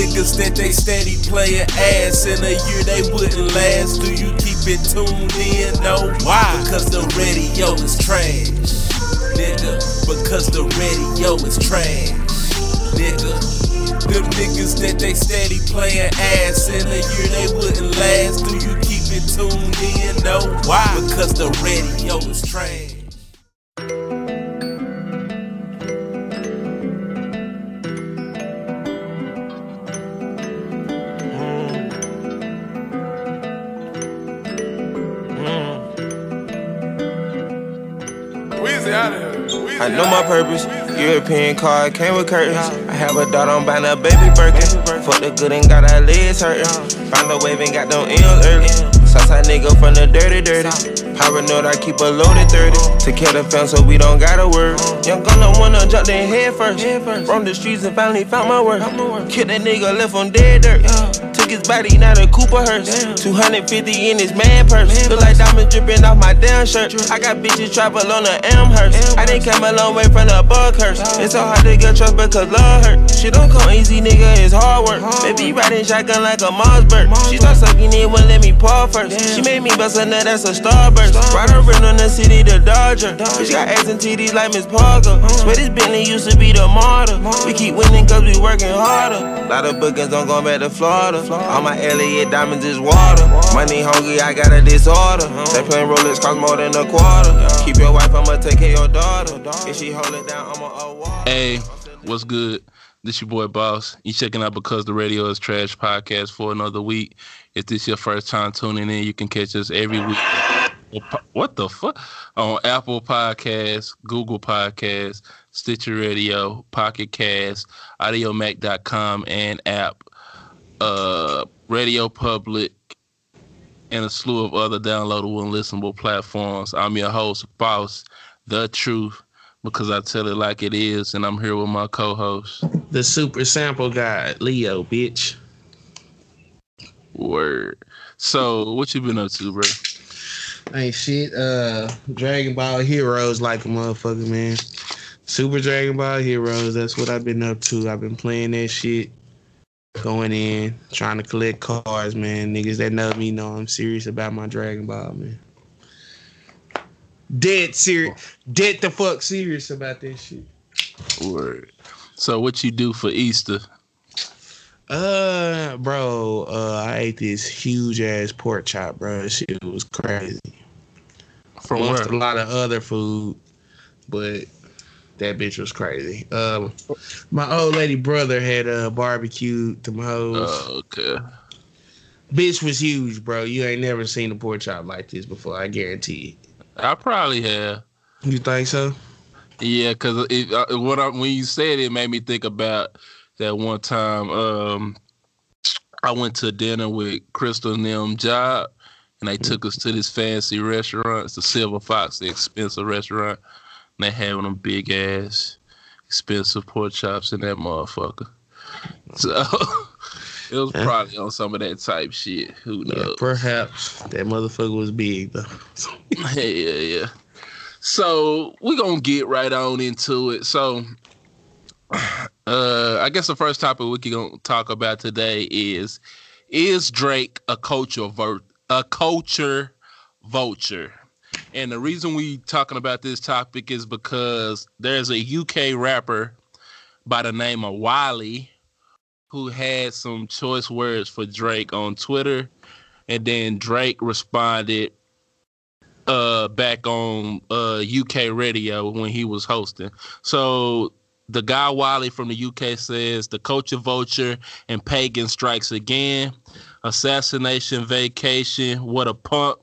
niggas that they steady playing ass in a year they wouldn't last. Do you keep it tuned in? No. Why? Because the radio is trash. Nigga, because the radio is trash. Nigga. Them niggas that they steady playing ass in a year they wouldn't last. Do you keep it tuned in? No. Why? Because the radio is trash. Know my purpose. European car came with curtains. I have a daughter, I'm buying a baby Birkin. Fuck the good and got our legs hurting. Found a wave and got them M's early. Southside nigga from the dirty, dirty. Paranoid, I keep a loaded 30. To kill the fam so we don't gotta work. Young gunna wanna jump in head first. From the streets and finally found my work. Kill that nigga, left on dead dirt. His body, not a Cooper hearse. 250 in his man purse. Look like diamonds dripping off my damn shirt. I got bitches travel on the Amherst. I didn't come a long way from the bug curse. It's so hard to get trust because love hurt. Shit don't come easy, nigga, it's hard work. Baby riding shotgun like a Mossberg. She start sucking it, won't let me paw first. She made me bust a nut, that's a starburst. Ride around on the city, the Dodger. Bitch got ass and TDs like Miss Parker. Swear this Bentley used to be the martyr. We keep winning cause we working harder. Lot of bookings don't go back to Florida. All my Elliott diamonds is water. Money hungry, I got a disorder. They playing Rolex cost more than a quarter. Keep your wife, I'ma take care of your daughter. If she hold it down, I'ma a water. Hey, what's good? This your boy Boss. You checking out because the radio is trash podcast for another week. If this your first time tuning in, you can catch us every week. What the fuck? On Apple Podcasts, Google Podcasts, Stitcher Radio, Pocket Cast, Audiomack.com, and app, uh, Radio Public, and a slew of other downloadable and listenable platforms. I'm your host, Boss, The Truth, because I tell it like it is, and I'm here with my co-host. The super sample guy, Leo, bitch. Word. So, what you been up to, bro? Ain't shit. Uh, Dragon Ball Heroes like a motherfucker, man. Super Dragon Ball Heroes. That's what I've been up to. I've been playing that shit, going in, trying to collect cards, man. Niggas that know me know I'm serious about my Dragon Ball, man. Dead serious, dead the fuck serious about this shit. Word. So, what you do for Easter? Uh, bro, uh, I ate this huge ass pork chop, bro. That shit was crazy. From Amongst where? a lot of other food, but that bitch was crazy. Um, my old lady brother had a uh, barbecued them hoes. Oh, okay. bitch was huge, bro. You ain't never seen a pork chop like this before. I guarantee I probably have. You think so? Yeah, because it, uh, what I, when you said it, it made me think about that one time. Um, I went to dinner with Crystal and them job, and they took us to this fancy restaurant. It's the Silver Fox, the expensive restaurant. And they having them big ass, expensive pork chops in that motherfucker. So it was Yeah. probably on some of that type shit. Who Yeah, knows? perhaps that motherfucker was big though. yeah, yeah, yeah. So we're gonna get right on into it. So uh I guess the first topic we can gonna talk about today is is Drake a culture ver- a culture vulture? And the reason we talking about this topic is because there's a UK rapper by the name of Wiley who had some choice words for Drake on Twitter. And then Drake responded uh back on uh UK radio when he was hosting. So the guy Wiley from the UK says the culture vulture and pagan strikes again. Assassination vacation, what a punk.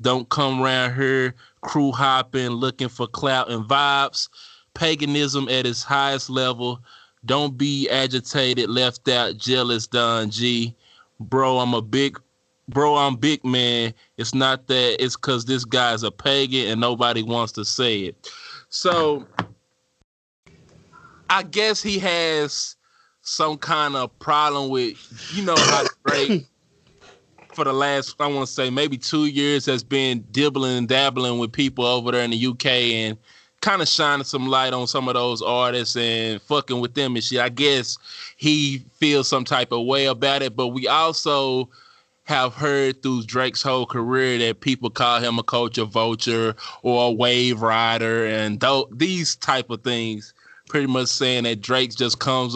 Don't come around here crew hopping, looking for clout and vibes. Paganism at its highest level. Don't be agitated, left out, jealous, Don G. Bro, I'm a big bro, I'm big man. It's not that it's because this guy's a pagan and nobody wants to say it. So I guess he has some kind of problem with, you know, how Drake for the last, I want to say maybe two years has been dibbling and dabbling with people over there in the UK and kind of shining some light on some of those artists and fucking with them and shit. I guess he feels some type of way about it, but we also have heard through Drake's whole career that people call him a culture vulture or a wave rider and th- these type of things pretty much saying that Drake just comes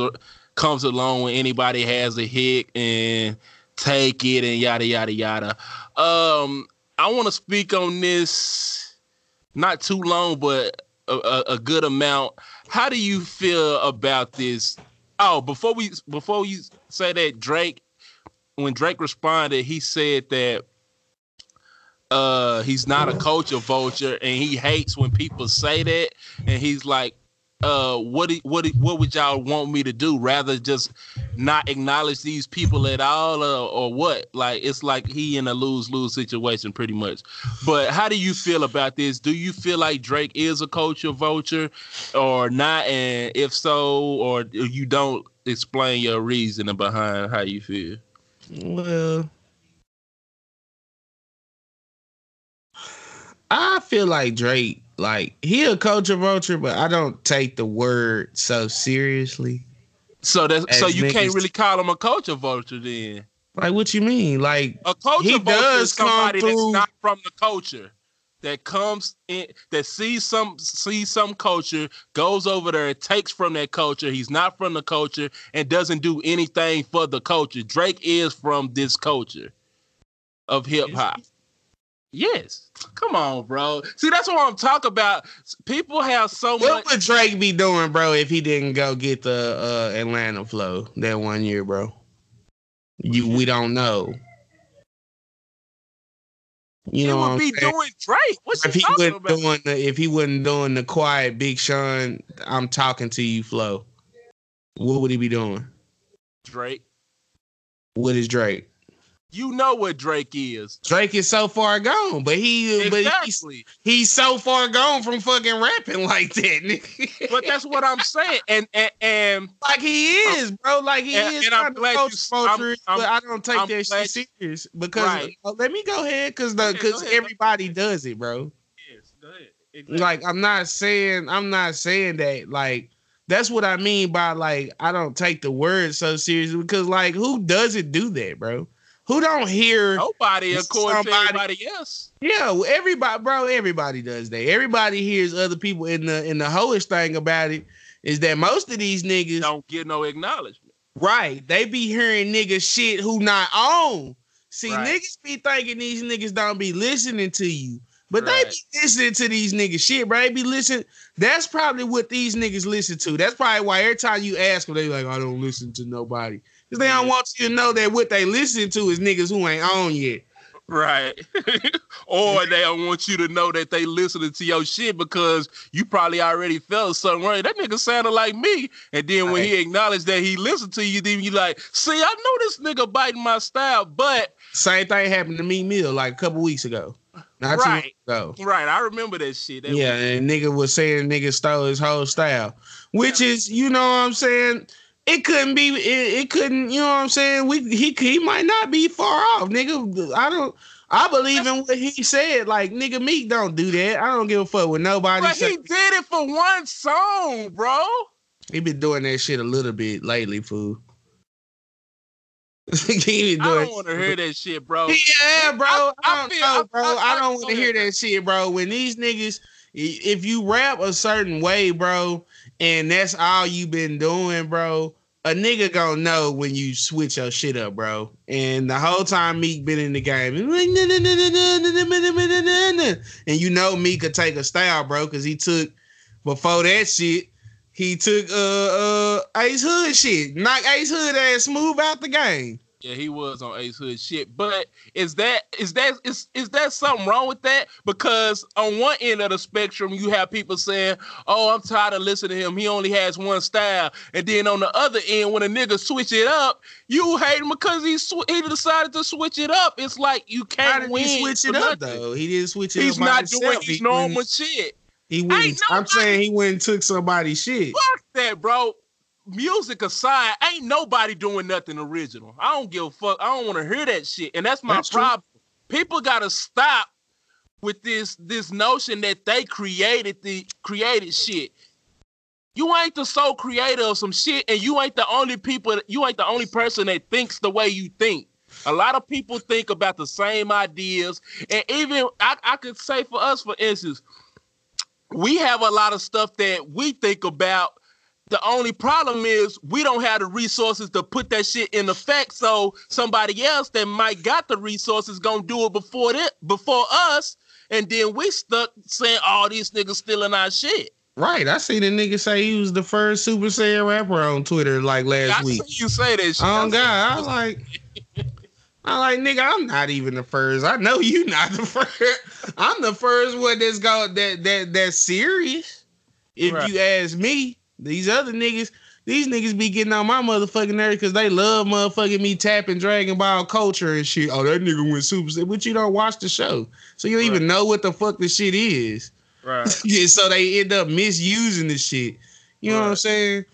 comes along when anybody has a hit and take it and yada yada yada. Um I want to speak on this not too long but a, a, good amount. How do you feel about this? Oh, before we before you say that Drake when Drake responded, he said that uh he's not a culture vulture and he hates when people say that and he's like uh what what what would y'all want me to do? Rather just not acknowledge these people at all uh, or what? Like it's like he in a lose-lose situation pretty much. But how do you feel about this? Do you feel like drake is a culture vulture or not? And if so or you don't explain your reasoning behind how you feel? Well, I feel like Drake, like he a culture vulture, but I don't take the word so seriously. So that's so you can't really call him a culture vulture then. Like what you mean? Like a culture he vulture does is somebody that's not from the culture that comes in that sees some sees some culture, goes over there, takes from that culture. He's not from the culture and doesn't do anything for the culture. Drake is from this culture of hip hop. Yes. Come on, bro. See, that's what I'm talking about. People have so what much. What would Drake be doing, bro, if he didn't go get the uh, Atlanta flow that one year, bro? You, we don't know. You know, would be saying? doing Drake. What's if he wasn't about? doing the if he wasn't doing the quiet Big Sean, I'm talking to you flow. What would he be doing? Drake. What is Drake? You know what Drake is. Drake is so far gone, but he exactly. but he's, he's so far gone from fucking rapping like that. but that's what I'm saying, and and, and like he is, bro. Like he and, is. And I'm glad you. I'm, I'm, but I don't take I'm that shit serious because right. uh, let me go ahead because the because everybody does it, bro. Yes, go ahead. Exactly. Like I'm not saying I'm not saying that like that's what I mean by like I don't take the word so seriously because like who doesn't do that, bro? Who don't hear nobody according somebody, to everybody else. Yeah, everybody, bro, everybody does that. Everybody hears other people in the in the hoish thing about it is that most of these niggas don't get no acknowledgement. Right. They be hearing niggas shit who not on. See, right. niggas be thinking these niggas don't be listening to you. But right. they be listening to these niggas shit, bro. They be listening. That's probably what these niggas listen to. That's probably why every time you ask them, they like, I don't listen to nobody. Because they don't want you to know that what they listen to is niggas who ain't on yet. Right. or they don't want you to know that they listening to your shit because you probably already felt something right. That nigga sounded like me. And then when right. he acknowledged that he listened to you, then you like, see, I know this nigga biting my style, but same thing happened to me Mill like a couple weeks ago. Not right. ago. Right. I remember that shit. That yeah, was- and nigga was saying nigga stole his whole style. Which yeah. is, you know what I'm saying? It couldn't be it, it, couldn't you know what i'm saying? We he he might not be far off nigga. I don't i believe in what he said. Like nigga meek don't do that. I don't give a fuck with nobody but he did it for one song bro. He been doing that shit a little bit lately fool. I don't want to hear that shit, bro. Yeah, bro. I, I, I don't feel, know, bro. I, I don't want to hear that shit, bro. When these niggas, if you rap a certain way, bro, and that's all you been doing, bro, a nigga gonna know when you switch your shit up, bro. And the whole time Meek been in the game, and you know Meek could take a style, bro, because he took before that shit, he took uh uh Ace Hood shit, knock Ace Hood ass smooth out the game. Yeah, he was on Ace Hood shit. But is that is that is is that something wrong with that? Because on one end of the spectrum, you have people saying, "Oh, I'm tired of listening to him. He only has one style." And then on the other end, when a nigga switch it up, you hate him because he sw- he decided to switch it up. It's like you can't win. He switch it up though. He didn't switch it. Up. He's not doing his normal shit. He went. I'm saying he went and took somebody's shit. Fuck that, bro music aside, ain't nobody doing nothing original. I don't give a fuck. I don't want to hear that shit. And that's my that's problem. True. People gotta stop with this this notion that they created the created shit. You ain't the sole creator of some shit, and you ain't the only people. You ain't the only person that thinks the way you think. A lot of people think about the same ideas, and even I, I could say for us, for instance, we have a lot of stuff that we think about. The only problem is we don't have the resources to put that shit in effect. So somebody else that might got the resources gonna do it before it before us, and then we stuck saying all oh, these niggas stealing our shit. Right, I seen the nigga say he was the first Super Saiyan rapper on Twitter like last I week. you say that shit. Oh God, I was like, I'm like, nigga, I'm not even the first. I know you not the first. I'm the first one that's got that that that serious. If right. you ask me, these other niggas, these niggas be getting on my motherfucking nerves because they love motherfucking me tapping Dragon Ball culture and shit. Oh, that nigga went Super but you don't watch the show, so you don't right. even know what the fuck the shit is. Right. yeah, so they end up misusing the shit. You know right. what I'm saying?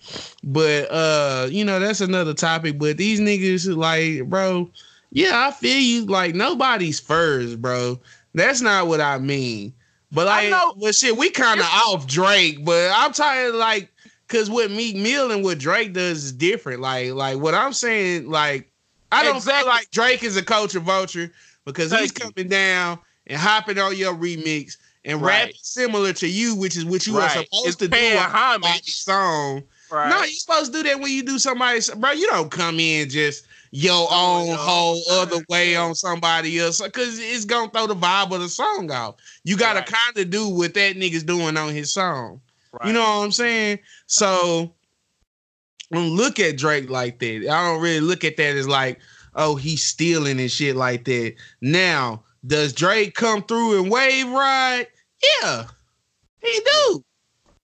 But uh, you know, that's another topic. But these niggas like, bro, yeah, I feel you. Like nobody's first, bro. That's not what I mean. But like, I know, but shit, we kind of off Drake. But I'm tired, like, cause what Meek Mill and what Drake does is different. Like, like what I'm saying, like, I don't exactly. feel like Drake is a culture vulture because Thank he's coming down and hopping on your remix and right. rap similar to you, which is what you right. are supposed it's to do on homage song. Right. No, you're supposed to do that when you do somebody's bro. You don't come in just your own whole other way on somebody else because it's gonna throw the vibe of the song off. You gotta right. kind of do what that nigga's doing on his song. Right. You know what I'm saying? So when look at Drake like that, I don't really look at that as like, oh, he's stealing and shit like that. Now, does Drake come through and wave ride? Yeah, he do.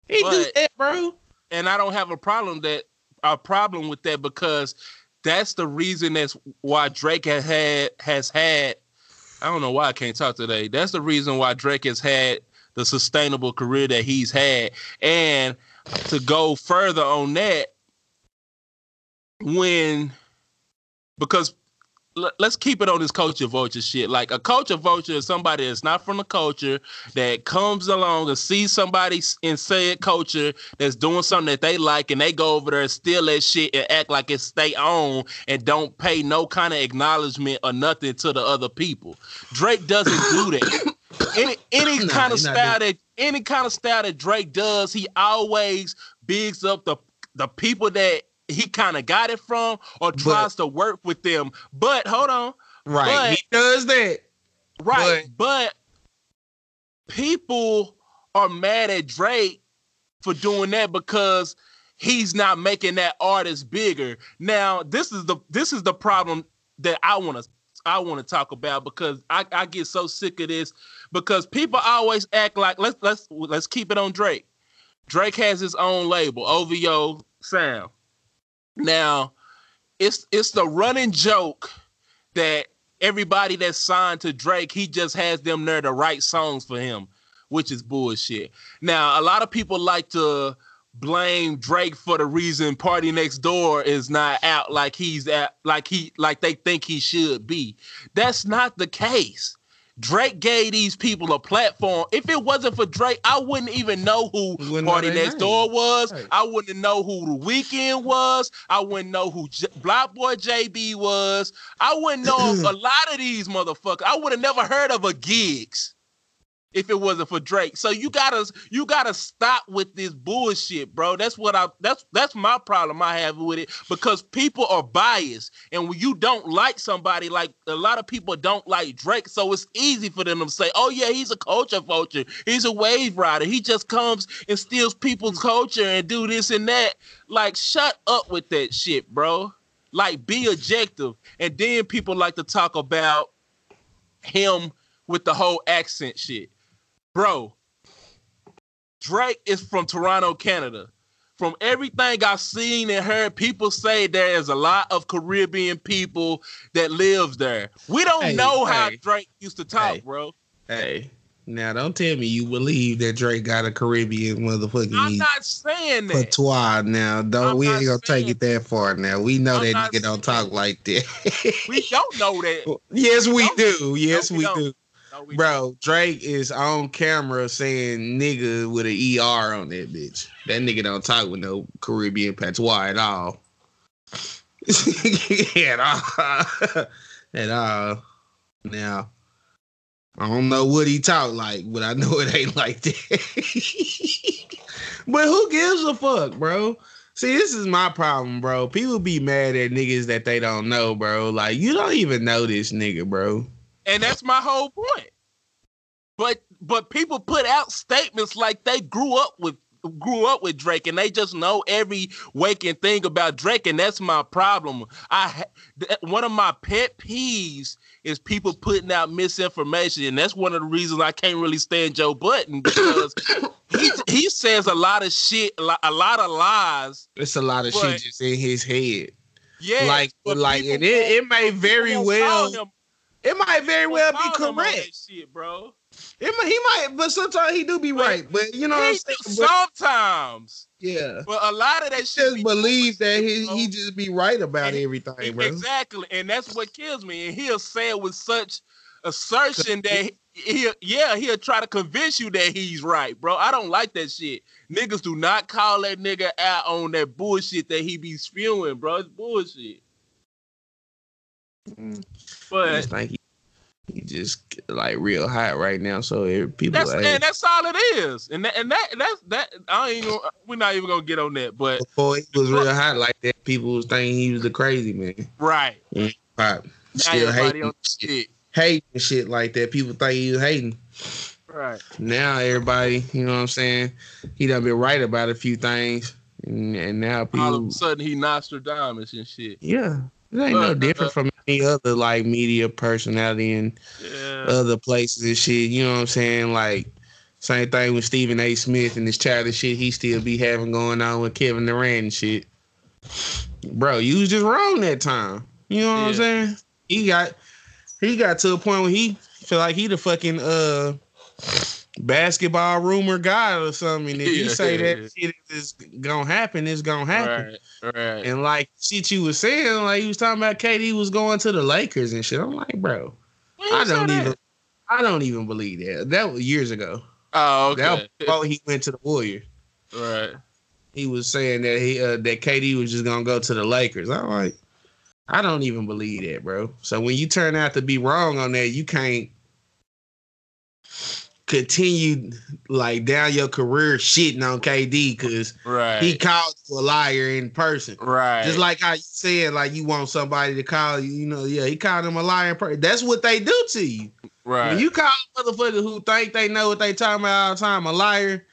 He but, do that, bro. And I don't have a problem that a problem with that because that's the reason that's why Drake has had has had. I don't know why I can't talk today. That's the reason why Drake has had the sustainable career that he's had. And to go further on that, when because let's keep it on this culture vulture shit. Like a culture vulture is somebody that's not from the culture that comes along and sees somebody in said culture that's doing something that they like and they go over there and steal that shit and act like it's their own and don't pay no kind of acknowledgement or nothing to the other people. Drake doesn't do that. any any no, kind of style that any kind of style that Drake does, he always bigs up the the people that he kind of got it from or tries but, to work with them. But hold on. Right. But, he does that. Right. But, but people are mad at Drake for doing that because he's not making that artist bigger. Now, this is the this is the problem that I want to I want to talk about because I, I get so sick of this because people always act like let's let's let's keep it on Drake. Drake has his own label, OVO Sound. Now, it's it's the running joke that everybody that's signed to Drake, he just has them there to write songs for him, which is bullshit. Now, a lot of people like to blame Drake for the reason Party Next Door is not out like he's at like he like they think he should be. That's not the case. Drake gave these people a platform. If it wasn't for Drake, I wouldn't even know who Party Next name. Door was. Right. I wouldn't know who The Weeknd was. I wouldn't know who J- BlocBoy JB was. I wouldn't know a lot of these motherfuckers. I would have never heard of a Giggs if it wasn't for Drake. So you gotta you gotta stop with this bullshit, bro. That's what I that's that's my problem I have with it because people are biased, and when you don't like somebody, like a lot of people don't like Drake, so it's easy for them to say, "Oh yeah, he's a culture vulture, he's a wave rider, he just comes and steals people's mm. culture and do this and that." Like, shut up with that shit, bro. Like, be objective, and then people like to talk about him with the whole accent shit bro, Drake is from Toronto, Canada. From everything I've seen and heard, people say there is a lot of Caribbean people that lives there. We don't hey, know hey, how Drake used to talk, hey, bro. Hey, now don't tell me you believe that Drake got a Caribbean motherfucking. I'm not saying that. Patois now, don't I'm we ain't gonna take it that far. Now we know I'm that nigga don't talk like that. we don't know that. yes, we, we do. Yes, no, we, we do. Bro, Drake is on camera saying nigga with an ER on that bitch. That nigga don't talk with no Caribbean patois at all. at all. at all. Now, I don't know what he talk like, but I know it ain't like that. but who gives a fuck, bro? See, this is my problem, bro. People be mad at niggas that they don't know, bro. Like, you don't even know this nigga, bro. And that's my whole point. But but people put out statements like they grew up with grew up with Drake and they just know every waking thing about Drake and that's my problem. I one of my pet peeves is people putting out misinformation and that's one of the reasons I can't really stand Joe Budden because he he says a lot of shit a lot, of lies. It's a lot of But- shit just in his head. Yeah, like, like, and it, it may very well, him- it might very well be call him on that correct. shit, bro. It might, he might, but sometimes he do be But- right. But you know what I'm saying? But, sometimes. yeah, But a lot of that shit just be believe that he he just be right about And- everything, bro. Exactly, and that's what kills me. And he'll say it with such assertion that he, he'll, yeah, he'll try to convince you that he's right, bro. I don't like that shit. Niggas do not call that nigga out on that bullshit that he be spewing, bro. It's bullshit. Mm. But just think he, he just like real hot right now. So it, people that's like, and that's all it is. And that, and that that's that. I ain't. Gonna, we're not even gonna get on that. But before he was real hot like that, people was thinking he was the crazy man. right, Pop still everybody hating shit, hating shit like that. People think he was hating. Right. now everybody, you know what I'm saying? He done been right about a few things. And, and now All of a sudden he Nostradamus and shit. Yeah. It ain't no different uh, from any other like media personality and Yeah. other places and shit. You know what I'm saying? Like same thing with Stephen A. Smith and this childish shit he still be having going on with Kevin Durant and shit. Bro, you was just wrong that time. You know what I'm saying? He got he got to a point where he feel like he the fucking uh basketball rumor guy or something. If you say that shit is gonna happen, it's gonna happen. Right. Right. And like shit you was saying, like you was talking about KD was going to the Lakers and shit. I'm like, bro, I don't that? even I don't even believe that. That was years ago. Oh, That was okay. before he went to the Warriors. right. He was saying that he uh, that KD was just gonna go to the Lakers. I'm like, I don't even believe that, bro. So when you turn out to be wrong on that, you can't continue like down your career shitting on KD because Right. he called you a liar in person. right. Just like how you said, like you want somebody to call you, you know, yeah, he called him a liar. in person. That's what they do to you. right. When you call motherfuckers who think they know what they talking about all the time a liar,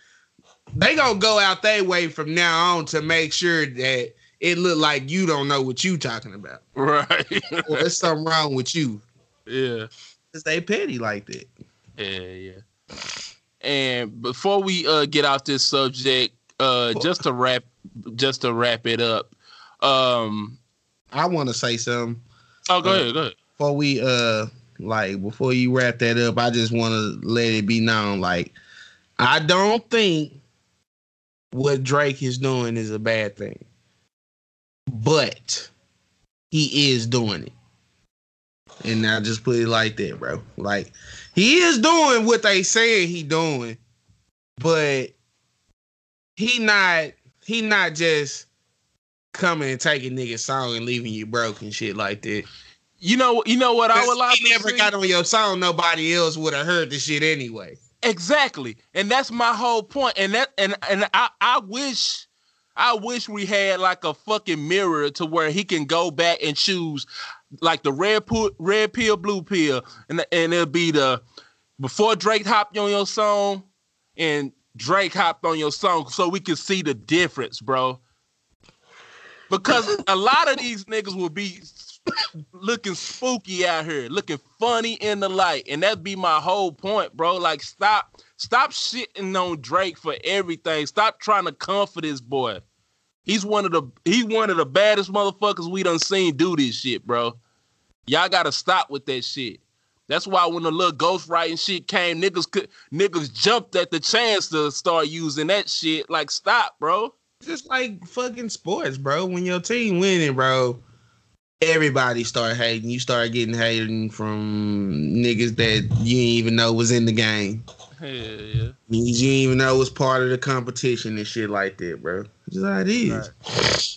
they gonna go out their way from now on to make sure that it look like you don't know what you talking about. right. Or there's something wrong with you. yeah. Cause they petty like that. Yeah. Yeah. And before we uh get off this subject, uh, just to wrap, just to wrap it up. Um. I want to say something Oh, go Uh, ahead. Go ahead. before we uh like before you wrap that up. I just want to let it be known, like I don't think what Drake is doing is a bad thing, but he is doing it. And I just put it like that, bro. Like he is doing what they saying he doing, but he not he not just coming and taking niggas song and leaving you broke and shit like that. You know. You know what I would like He never see? got on your song, nobody else would have heard the shit anyway. Exactly. And that's my whole point. And that and and I, I wish I wish we had like a fucking mirror to where he can go back and choose like the red pill, red pill, blue pill, and and it'll be the before Drake hopped on your song and Drake hopped on your song, so we can see the difference, bro. Because a lot of these niggas will be looking spooky out here, looking funny in the light, and that'd be my whole point, bro. Like, stop, stop shitting on Drake for everything. Stop trying to comfort this boy. He's one of the he's one of the baddest motherfuckers we done seen do this shit, bro. Y'all gotta stop with that shit. That's why when the little ghost writing shit came, niggas could niggas jumped at the chance to start using that shit. Like, stop, bro. Just like fucking sports, bro. When your team winning, bro, everybody start hating. You start getting hating from niggas that you didn't even know was in the game. Hell yeah. You didn't even know it was part of the competition and shit like that, bro. Just how it is. Right.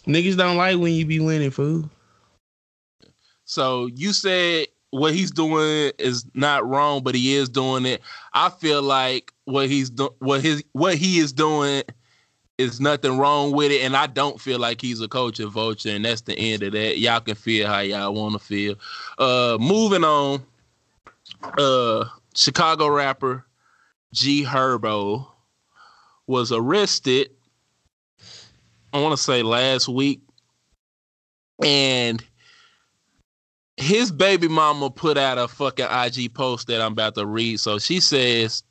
Niggas don't like when you be winning, fool. So you said what he's doing is not wrong, but he is doing it. I feel like what he's do- what his what he is doing is nothing wrong with it, and I don't feel like he's a coach of vulture, and that's the end of that. Y'all can feel how y'all want to feel. Uh, moving on. Uh, Chicago rapper G Herbo was arrested. I want to say last week, and his baby mama put out a fucking IG post that I'm about to read. So she says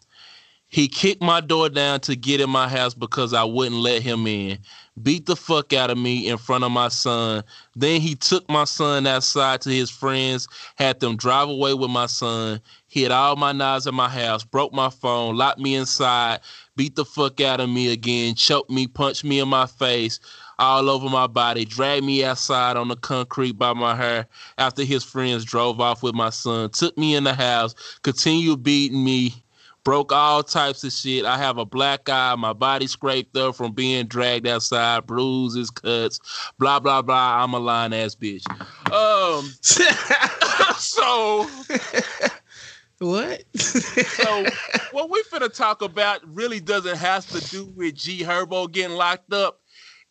he kicked my door down to get in my house because I wouldn't let him in. Beat the fuck out of me in front of my son. Then he took my son outside to his friends, had them drive away with my son, hid all my knives in my house, broke my phone, locked me inside, beat the fuck out of me again, choked me, punched me in my face, all over my body, dragged me outside on the concrete by my hair after his friends drove off with my son, took me in the house, continued beating me, broke all types of shit. I have a black eye, my body scraped up from being dragged outside, bruises, cuts, blah blah blah. I'm a lying ass bitch. Um, so what? so what we're gonna talk about really doesn't have to do with G Herbo getting locked up.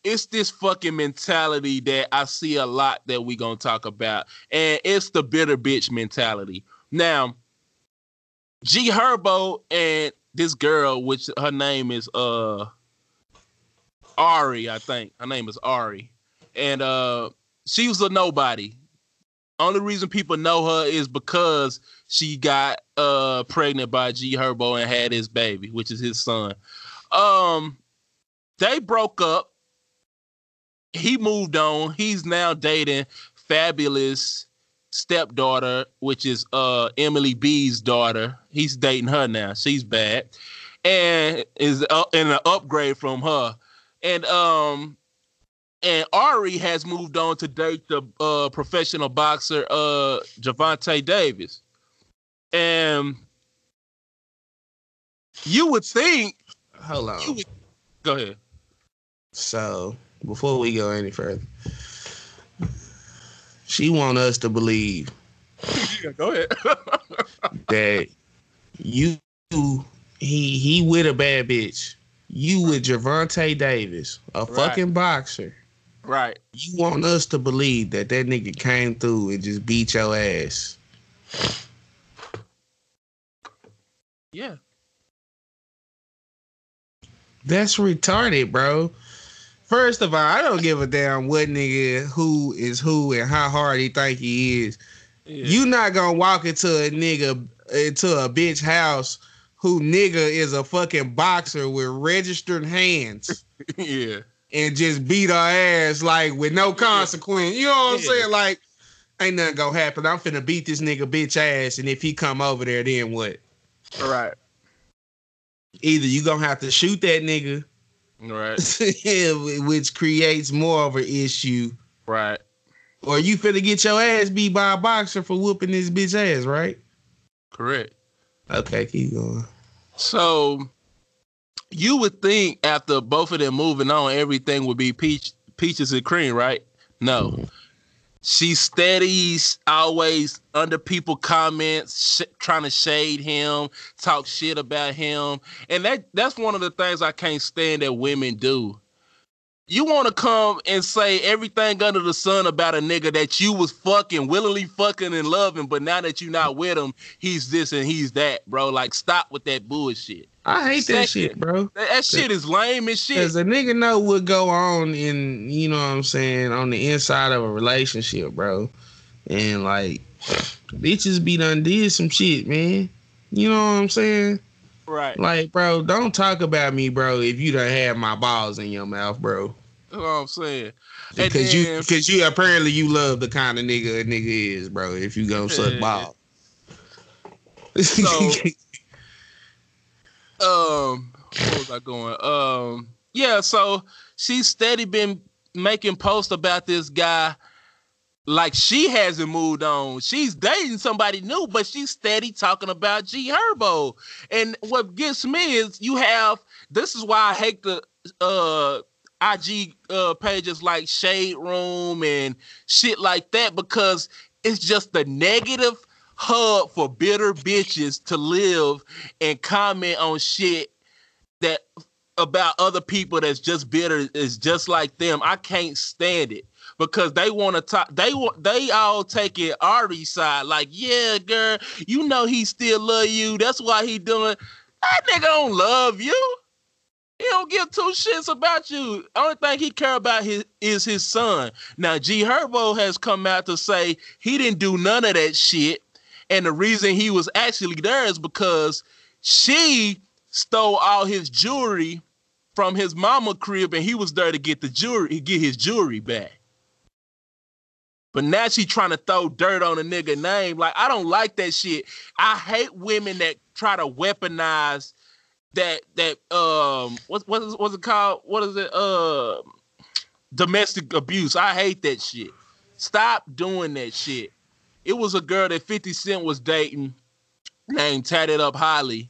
It's this fucking mentality that I see a lot that we're gonna talk about, and it's the bitter bitch mentality. Now, G Herbo and this girl, which her name is uh Ari, I think her name is Ari, and uh she was a nobody. Only reason people know her is because she got uh pregnant by G Herbo and had his baby, which is his son. Um, they broke up. He moved on. He's now dating Fabolous stepdaughter, which is uh Emily B's daughter. He's dating her now. She's bad, and is uh, in an upgrade from her. And um, and Ari has moved on to date the uh professional boxer uh Gervonta Davis. And you would think Hold on. would go ahead. So before we go any further, she want us to believe Yeah, go ahead. that you he he with a bad bitch. You with Gervonta Davis, a Right. fucking boxer. right. You want us to believe that that nigga came through and just beat your ass. Yeah. That's retarded, bro. First of all, I don't give a damn what nigga who is who and how hard he think he is. Yeah. You not gonna walk into a nigga into a bitch house who nigga is a fucking boxer with registered hands yeah. and just beat her ass like with no consequence. You know what I'm saying? Like, ain't nothing gonna happen. I'm finna beat this nigga bitch ass, and if he come over there, then what? All right. Either you gonna have to shoot that nigga, right. which creates more of an issue, Right. or you finna get your ass beat by a boxer for whooping this bitch ass, right? Correct. Okay, keep going. So you would think after both of them moving on, everything would be peach peaches and cream, right? No. She steadies always under people comments, sh- trying to shade him, talk shit about him, and that that's one of the things I can't stand that women do. You want to come and say everything under the sun about a nigga that you was fucking willingly fucking and loving, but now that you're not with him, he's this and he's that, bro. Like, stop with that bullshit. I hate that shit, bro. That, shit is lame as shit. Cause a nigga know what go on in, you know what I'm saying, on the inside of a relationship, bro. And like, bitches be done did some shit, man. You know what I'm saying? Right. Like, bro, don't talk about me, bro, if you don't have my balls in your mouth, bro. That's what I'm saying. Because you because you apparently you love the kind of nigga a nigga is, bro, if you gonna suck balls. So- um where was I going? Um yeah, so she's steady been making posts about this guy like she hasn't moved on. She's dating somebody new, but she's steady talking about G Herbo. And what gets me is you have this is why I hate the uh IG uh pages like Shade Room and shit like that because it's just the negative hub for bitter bitches to live and comment on shit that about other people that's just bitter is just like them. I can't stand it because they want to talk. They want they all take it Ari's side. Like, yeah, girl, you know he still love you. That's why he doing. That nigga don't love you. He don't give two shits about you. Only thing he care about his, is his son. Now, G Herbo has come out to say he didn't do none of that shit. And the reason he was actually there is because she stole all his jewelry from his mama crib and he was there to get the jewelry, get his jewelry back. But now she trying to throw dirt on a nigga name. Like, I don't like that shit. I hate women that try to weaponize that that um what what is what's it called? What is it? Uh domestic abuse. I hate that shit. Stop doing that shit. It was a girl that 50 Cent was dating named Tatted Up Holly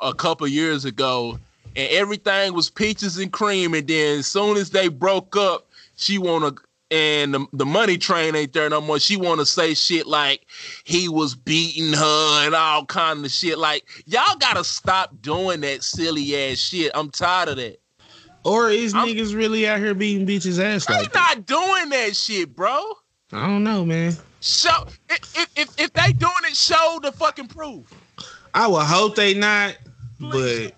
a couple years ago, and everything was peaches and cream. And then as soon as they broke up, she wanna and the, the money train ain't there no more. She wanna say shit like he was beating her and all kind of shit. Like y'all gotta stop doing that silly ass shit. I'm tired of that. Or is I'm- niggas really out here beating bitches ass They like that? not doing that shit, bro. I don't know, man. Show if, if if they doing it, show the fucking proof. I would hope they not, but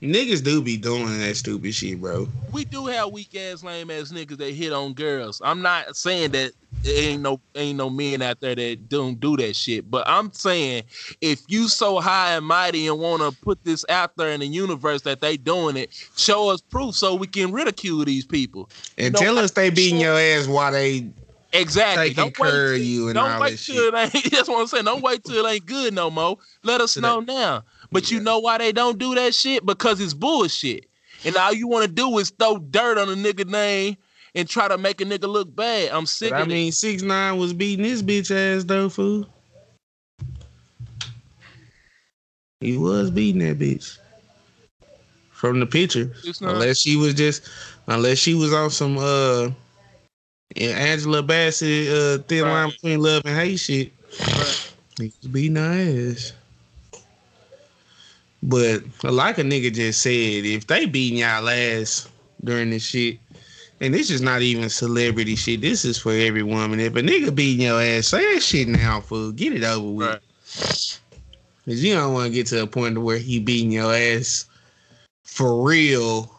niggas do be doing that stupid shit, bro. We do have weak ass, lame ass niggas that hit on girls. I'm not saying that ain't no ain't no men out there that don't do that shit, but I'm saying if you so high and mighty and want to put this out there in the universe that they doing it, show us proof so we can ridicule these people. And No, tell I- us they beating your ass while they Exactly. Don't wait. you and don't wait till it ain't. That's what I'm saying. Don't wait till it ain't good no more. Let us know now. But you know why they don't do that shit? Because it's bullshit. And all you want to do is throw dirt on a nigga name and try to make a nigga look bad. I'm sick But I of it. mean, six nine was beating his bitch ass though, fool. He was beating that bitch from the picture. Unless she was just, unless she was on some uh, yeah, Angela Bassett uh, thin Right. line between love and hate shit. Right. Was beating her ass. But like a nigga just said, if they beating y'all ass during this shit, and this is not even celebrity shit, this is for every woman. If a nigga beating your ass, say that shit now, fool. Get it over with. Right. Cause you don't want to get to a point where he beating your ass for real,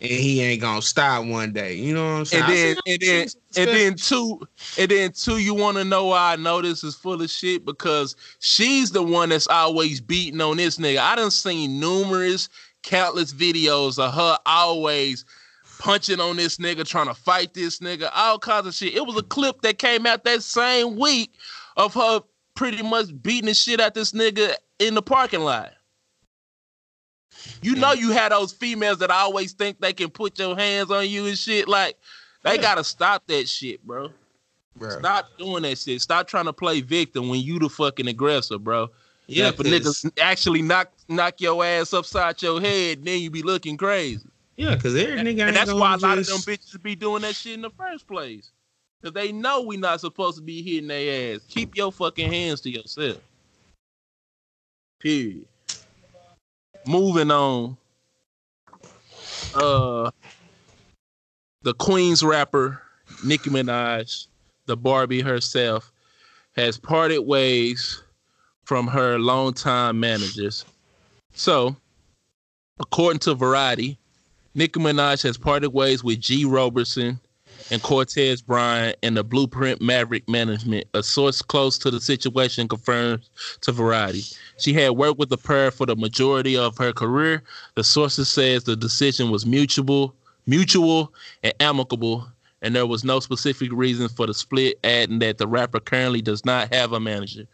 and he ain't gonna stop one day. You know what I'm saying? And then, and then, and then two, and then two. You want to know why I know this is full of shit because she's the one that's always beating on this nigga. I done seen numerous, countless videos of her always punching on this nigga, trying to fight this nigga, all kinds of shit. It was a clip that came out that same week of her pretty much beating the shit out this nigga in the parking lot. You mm-hmm. know you had those females that always think they can put your hands on you and shit. Like they Yeah. gotta stop that shit, bro. Bro. Stop doing that shit. Stop trying to play victim when you the fucking aggressor, bro. Yeah, if a nigga actually knock knock your ass upside your head, then you be looking crazy. Yeah, cause every nigga ain't And that's why a lot of them bitches be doing that shit in the first place. Cause they know we not supposed to be hitting their ass. Keep your fucking hands to yourself. Period. Moving on. Uh the Queens rapper Nicki Minaj, the Barbie herself, has parted ways from her longtime managers. So, according to Variety, Nicki Minaj has parted ways with Gee Roberson and Cortez Bryant and the Blueprint Maverick Management. A source close to the situation confirms to Variety. She had worked with the pair for the majority of her career. The sources says the decision was mutual, mutual and amicable, and there was no specific reason for the split, adding that the rapper currently does not have a manager.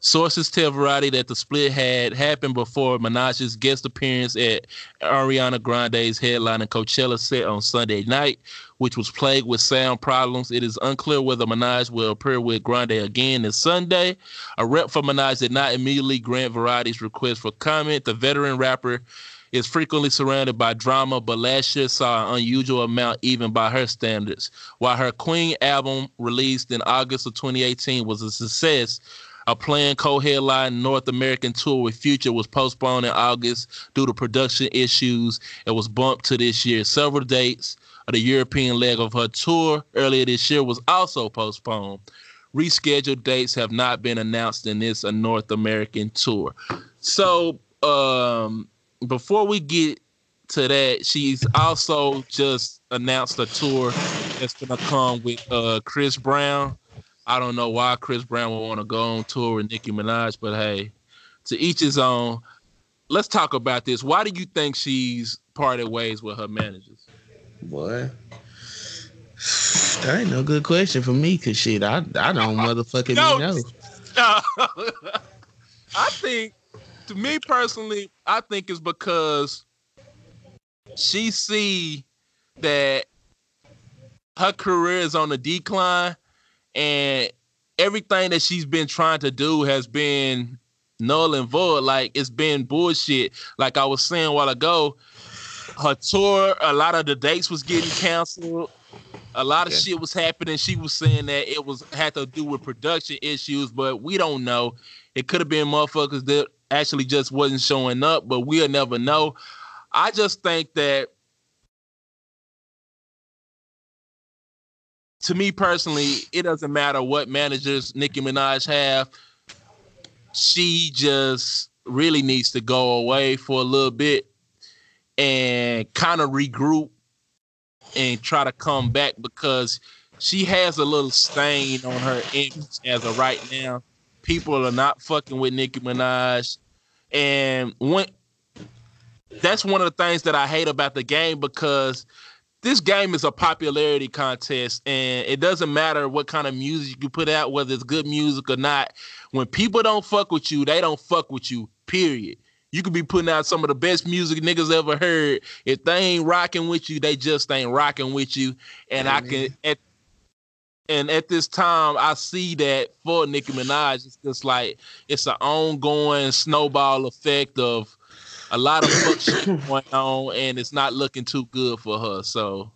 Sources tell Variety that the split had happened before Minaj's guest appearance at Ariana Grande's headline and Coachella set on Sunday night, which was plagued with sound problems. It is unclear whether Minaj will appear with Grande again this Sunday. A rep for Minaj did not immediately grant Variety's request for comment. The veteran rapper is frequently surrounded by drama, but last year saw an unusual amount even by her standards. While her Queen album, released in August of 2018, was a success, a planned co-headline North American tour with Future was postponed in August due to production issues and was bumped to this year. Several dates of the European leg of her tour earlier this year was also postponed. Rescheduled dates have not been announced in this a North American tour. So um before we get to that, she's also just announced a tour that's gonna come with uh Chris Brown. I don't know why Chris Brown would want to go on tour with Nicki Minaj, but hey, to each his own. Let's talk about this. Why do you think she's parted ways with her managers? Boy. That ain't no good question for me, cause shit, I I don't motherfucking No. know. I think, to me personally, I think it's because she see that her career is on the decline, and everything that she's been trying to do has been null and void. Like it's been bullshit. Like I was saying a while ago, her tour, a lot of the dates was getting canceled. A lot of Yeah. shit was happening. She was saying that it was had to do with production issues, but we don't know. It could have been motherfuckers that actually just wasn't showing up, but we'll never know. I just think that to me personally, it doesn't matter what managers Nicki Minaj have. She just really needs to go away for a little bit and kind of regroup and try to come back because she has a little stain on her image as of right now. People are not fucking with Nicki Minaj. And when that's one of the things that I hate about the game because this game is a popularity contest and it doesn't matter what kind of music you put out, whether it's good music or not. When people don't fuck with you, they don't fuck with you, period. You could be putting out some of the best music niggas ever heard. If they ain't rocking with you, they just ain't rocking with you. And I can at and at this time I see that for Nicki Minaj, it's just like it's an ongoing snowball effect of a lot of fuck shit going on, and it's not looking too good for her. So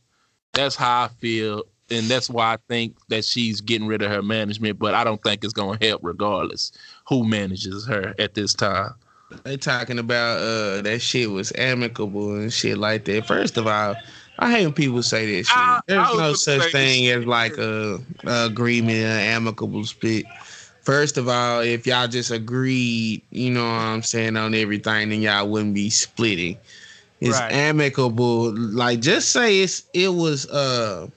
that's how I feel, and that's why I think that she's getting rid of her management. But I don't think it's gonna help, regardless who manages her at this time. They talking about uh that shit was amicable and shit like that. First of all, I hate when people say that shit. I- I There's was no such thing as like a, a agreement, an amicable split. First of all, if y'all just agreed, you know what I'm saying, on everything, then y'all wouldn't be splitting. It's Right. amicable. Like just say it's it was uh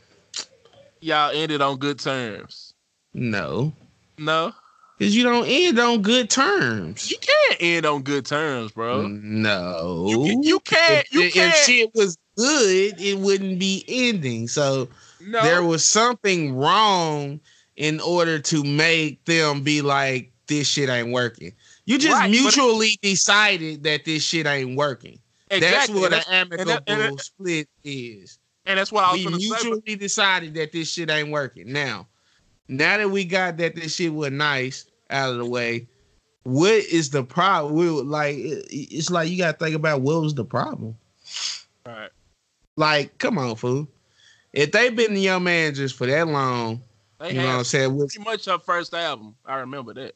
Y'all ended on good terms. no. No, Cause you don't end on good terms. you can't end on good terms, bro. No. You, can, you can't. if, You if can't. shit was good, it wouldn't be ending. So no. there was something wrong in order to make them be like, this shit ain't working. You just Right, mutually decided that this shit ain't working. exactly. That's what an amicable and that- and that- split is. and that's what I was We gonna say. mutually decided that this shit ain't working. Now, now that we got that this shit was nice out of the way, what is the problem? We were like, it- it's like you got to think about what was the problem. Right. Like, come on, fool. If they've been the young managers for that long, They you know what I'm saying? With, pretty much her first album. I remember that.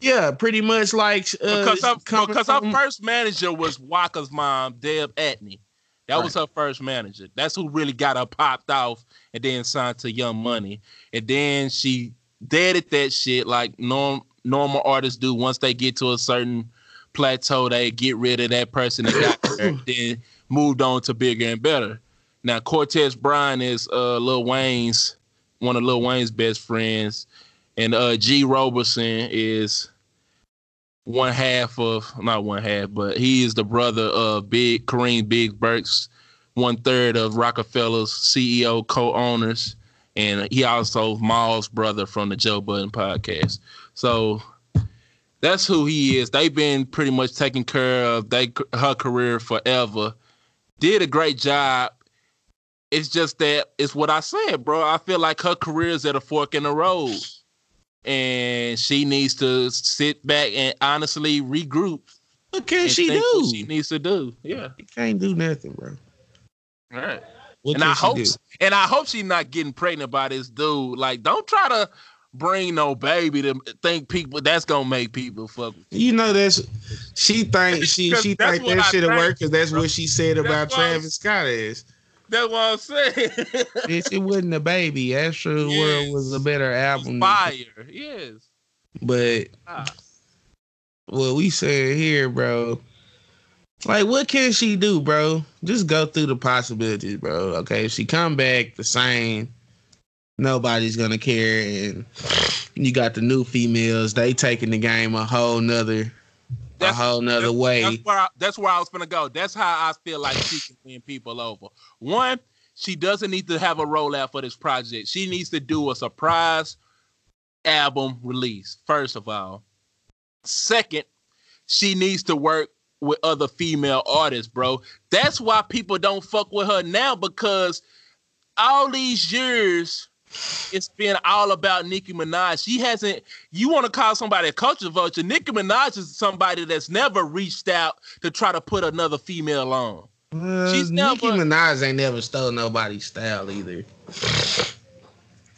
yeah, pretty much like uh, because her, because her first manager was Waka's mom, Deb Antney. That was her first manager. That's who really got her popped off and then signed to Young Money. And then she deaded that shit like norm, normal artists do. Once they get to a certain plateau, they get rid of that person that got there, then moved on to bigger and better. Now Cortez Bryant is uh Lil Wayne's one of Lil Wayne's best friends, and uh Gee Roberson is one half of not one half, but he is the brother of Big Kareem Big Burks, one third of Roc-A-Fella's CEO co-owners. and he also Mal's brother from the Joe Budden podcast. So that's who he is. They've been pretty much taking care of they her career forever. Did a great job. It's just that it's what I said, bro. I feel like her career is at a fork in the road, and she needs to sit back and honestly regroup. What can she do? What she needs to do. Yeah. She can't do nothing, bro. All right. What and I hope do? and I hope she's not getting pregnant by this dude. Like, don't try to bring no baby to think people that's gonna make people fuck. with you. You know that's she thinks she 'Cause she that's think that I shit'll work because that's bro. what she said That's about what I'm- Travis Scott is. That's what I'm saying. It wasn't a baby. Astro Yes. World was a better album. Fire, yes. But Ah. what we said here, bro. Like, what can she do, bro? Just go through the possibilities, bro. Okay, if she come back the same, nobody's gonna care, and you got the new females. They taking the game a whole nother, a whole nother that's, way. That's where, I, that's where I was gonna go. That's how I feel like she can win people over. One, she doesn't need to have a rollout for this project. She needs to do a surprise album release. First of all, second, she needs to work with other female artists, bro. That's why people don't fuck with her now because all these years it's been all about Nicki Minaj. She hasn't. You want to call somebody a culture vulture? Nicki Minaj is somebody that's never reached out to try to put another female on. Uh, she's Nicki never- Minaj ain't never stole nobody's style either.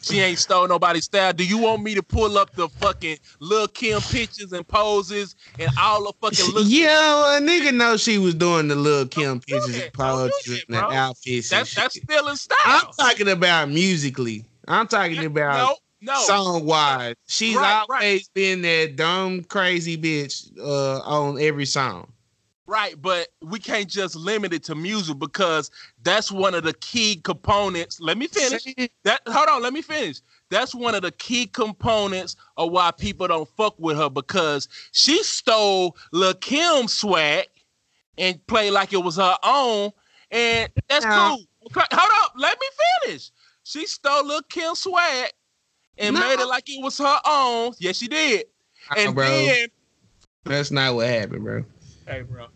She ain't stole nobody's style. Do you want me to pull up the fucking Lil Kim pictures and poses and all the fucking look? yeah, well, a nigga know she was doing the little Kim do pictures that. and poses and the outfits. and That's that's shit. still in style. I'm talking about musically. I'm talking about no, no. song wise. She's Right, right. always been that dumb, crazy bitch uh, on every song. Right, but we can't just limit it to music because that's one of the key components. Let me finish. That hold on, let me finish. That's one of the key components of why people don't fuck with her because she stole Lil Kim's swag and played like it was her own, and that's cool. Hold up, let me finish. She stole Lil Kim's swag and No. made it like it was her own. Yes, she did. Nah, And bro, then, that's not what happened, bro. hey, bro,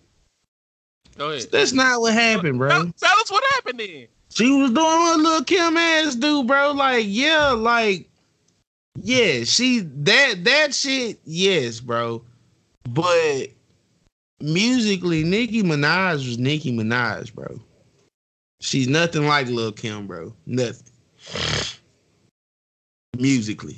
go ahead. That's not what happened, bro. Tell, tell us what happened then. She was doing what little Kim ass do, bro. Like, yeah, like, yeah, she that that shit, yes, bro. But musically, Nicki Minaj was Nicki Minaj, bro. She's nothing like Lil Kim, bro. Nothing. Musically.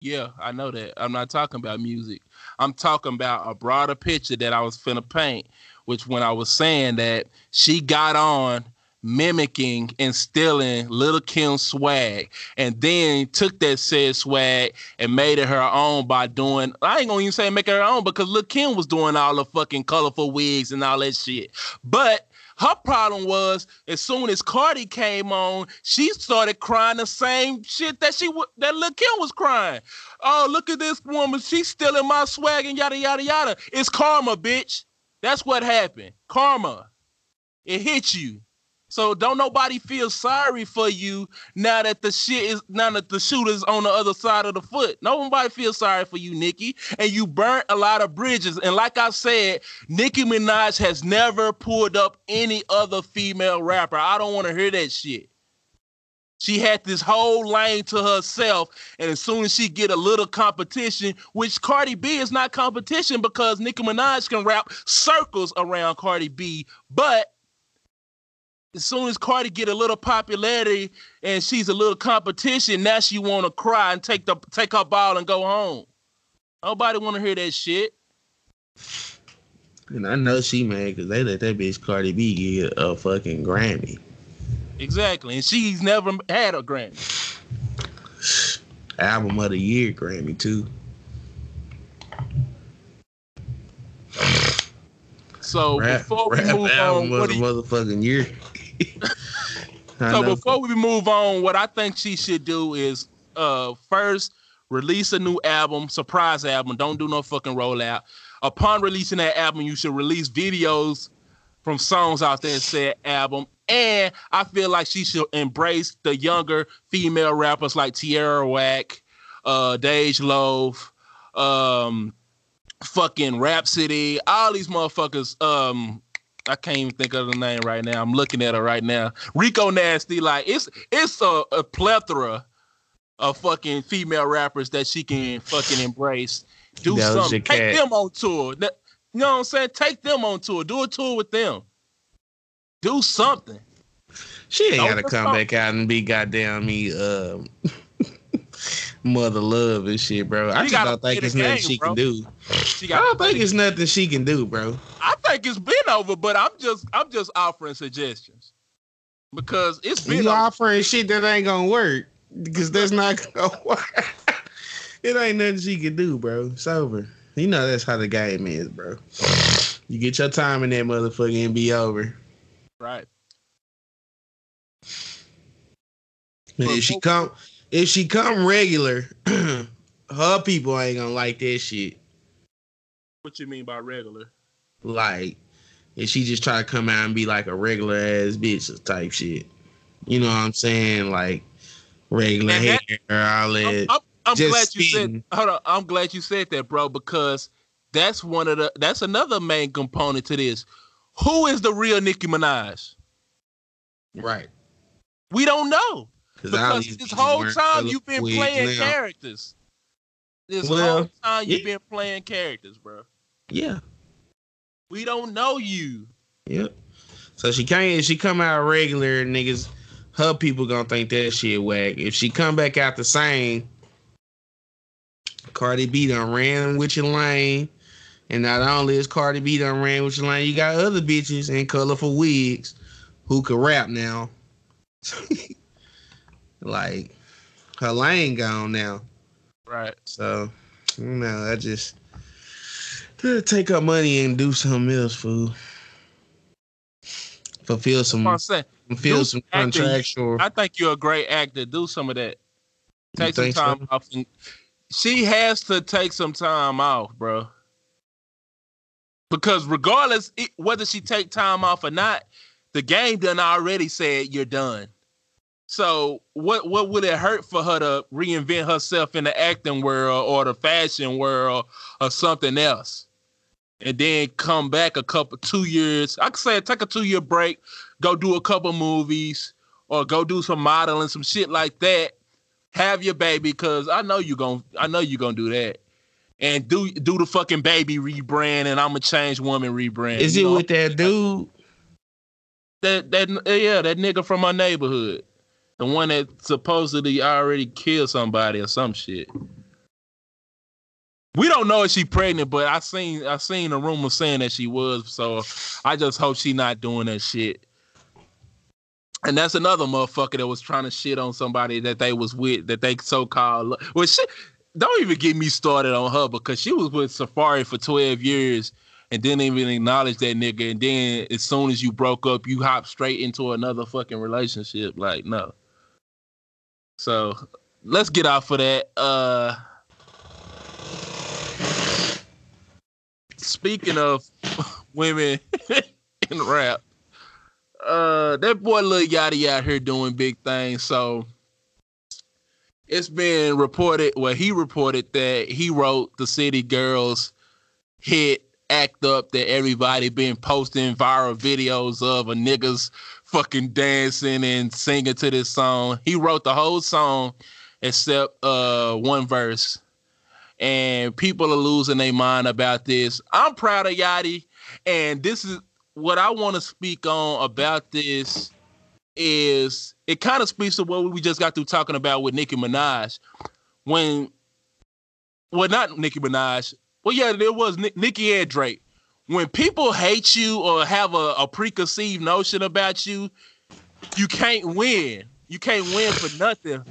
Yeah, I know that. I'm not talking about music. I'm talking about a broader picture that I was finna paint, which when I was saying that she got on mimicking and stealing Little Kim's swag and then took that said swag and made it her own by doing I ain't gonna even say make it her own because Lil Kim was doing all the fucking colorful wigs and all that shit. But her problem was as soon as Cardi came on, she started crying the same shit that she that Lil Kim was crying. Oh, look at this woman, she's stealing my swag and yada yada yada. It's karma, bitch. That's what happened. Karma. It hit you. So don't nobody feel sorry for you now that the shit is now that the shooter's on the other side of the foot. Nobody feels sorry for you, Nicki. And you burnt a lot of bridges. And like I said, Nicki Minaj has never pulled up any other female rapper. I don't want to hear that shit. She had this whole lane to herself, and as soon as she get a little competition, which Cardi B is not competition because Nicki Minaj can rap circles around Cardi B, but as soon as Cardi get a little popularity and she's a little competition, now she want to cry and take the take her ball and go home. Nobody want to hear that shit. And I know she mad because they let that bitch Cardi B get a fucking Grammy. Exactly, and she's never had a Grammy. Album of the year Grammy too. So Rap, before we rap move album on, what of do the you, motherfucking year. So before we move on, what I think she should do is uh first release a new album, surprise album. Don't do no fucking rollout. Upon releasing that album, you should release videos from songs out there and said album And I feel like she should embrace the younger female rappers like Tierra Whack, uh, Dej Loaf, um, fucking Rapsody, all these motherfuckers. Um, I can't even think of the name right now. I'm looking at her right now. Rico Nasty, like it's it's a, a plethora of fucking female rappers that she can fucking embrace. Do Doja something. Cat. Take them on tour. You know what I'm saying? Take them on tour. Do a tour with them. Do something. She ain't gotta come back out and be goddamn me um mother love and shit, bro. I She just don't think it's nothing game, she bro. can do. I don't think it's nothing she can do, bro. I it's been over, but I'm just I'm just offering suggestions because it's been You over. offering shit that ain't gonna work because that's not gonna work. it ain't nothing she can do, bro. It's over. You know that's how the game is, bro. You get your time in that motherfucker and be over. right. And if she come, if she come regular, her people ain't gonna like that shit. What you mean by regular? Like, if she just try to come out and be like a regular ass bitch type shit. You know what I'm saying? Like regular And hair, that- I'm. I'm, I'm glad you spitting. said. Hold on, I'm glad you said that, bro, because that's one of the that's another main component to this. Who is the real Nicki Minaj? right. We don't know Because all this whole time you've been playing now. characters. This Well, whole time you've yeah. been playing characters, bro. Yeah. We don't know you. Yep. So she can't. If she come out regular, niggas, her people gonna think that shit whack. If she come back out the same, Cardi B done ran with your lane, and not only is Cardi B done ran with your lane, you got other bitches in colorful wigs who can rap now. like her lane gone now. Right. So, no, I just take her money and do something else, fool. Fulfill some, I'm saying. fulfill do some acting. contractual. I think you're a great actor. Do some of that. You Take some time so? off. And she has to take some time off, bro. Because regardless it, whether she take time off or not, the game done already said you're done. So what what would it hurt for her to reinvent herself in the acting world or the fashion world or something else? And then come back a couple two years. I could say take a two year break, go do a couple movies, or go do some modeling, some shit like that. Have your baby, cause I know you gon' I know you gonna do that. And do do the fucking baby rebrand and I'm a change woman rebrand. Is it know, with that dude? that that yeah, that nigga from my neighborhood. The one that supposedly already killed somebody or some shit. We don't know if she pregnant, but I seen I seen a rumor saying that she was. So I just hope she not doing that shit. And that's another motherfucker that was trying to shit on somebody that they was with, that they so called. Well, shit, don't even get me started on her because she was with Safaree for 12 years and didn't even acknowledge that nigga. And then as soon as you broke up, you hop straight into another fucking relationship. Like, no. So let's get off of that. Uh speaking of women in rap, uh that boy Lil Yachty out here doing big things. So it's been reported, well, he reported that he wrote the City Girls hit act up that everybody been posting viral videos of a niggas fucking dancing and singing to this song. He wrote the whole song except uh one verse. And people are losing their mind about this. I'm proud of Yachty, and this is what I want to speak on about this is it kind of speaks to what we just got through talking about with Nicki Minaj. When well not Nicki Minaj. Well, yeah, there was Ni- Nicki and Drake. When people hate you or have a, a preconceived notion about you, you can't win. You can't win for nothing.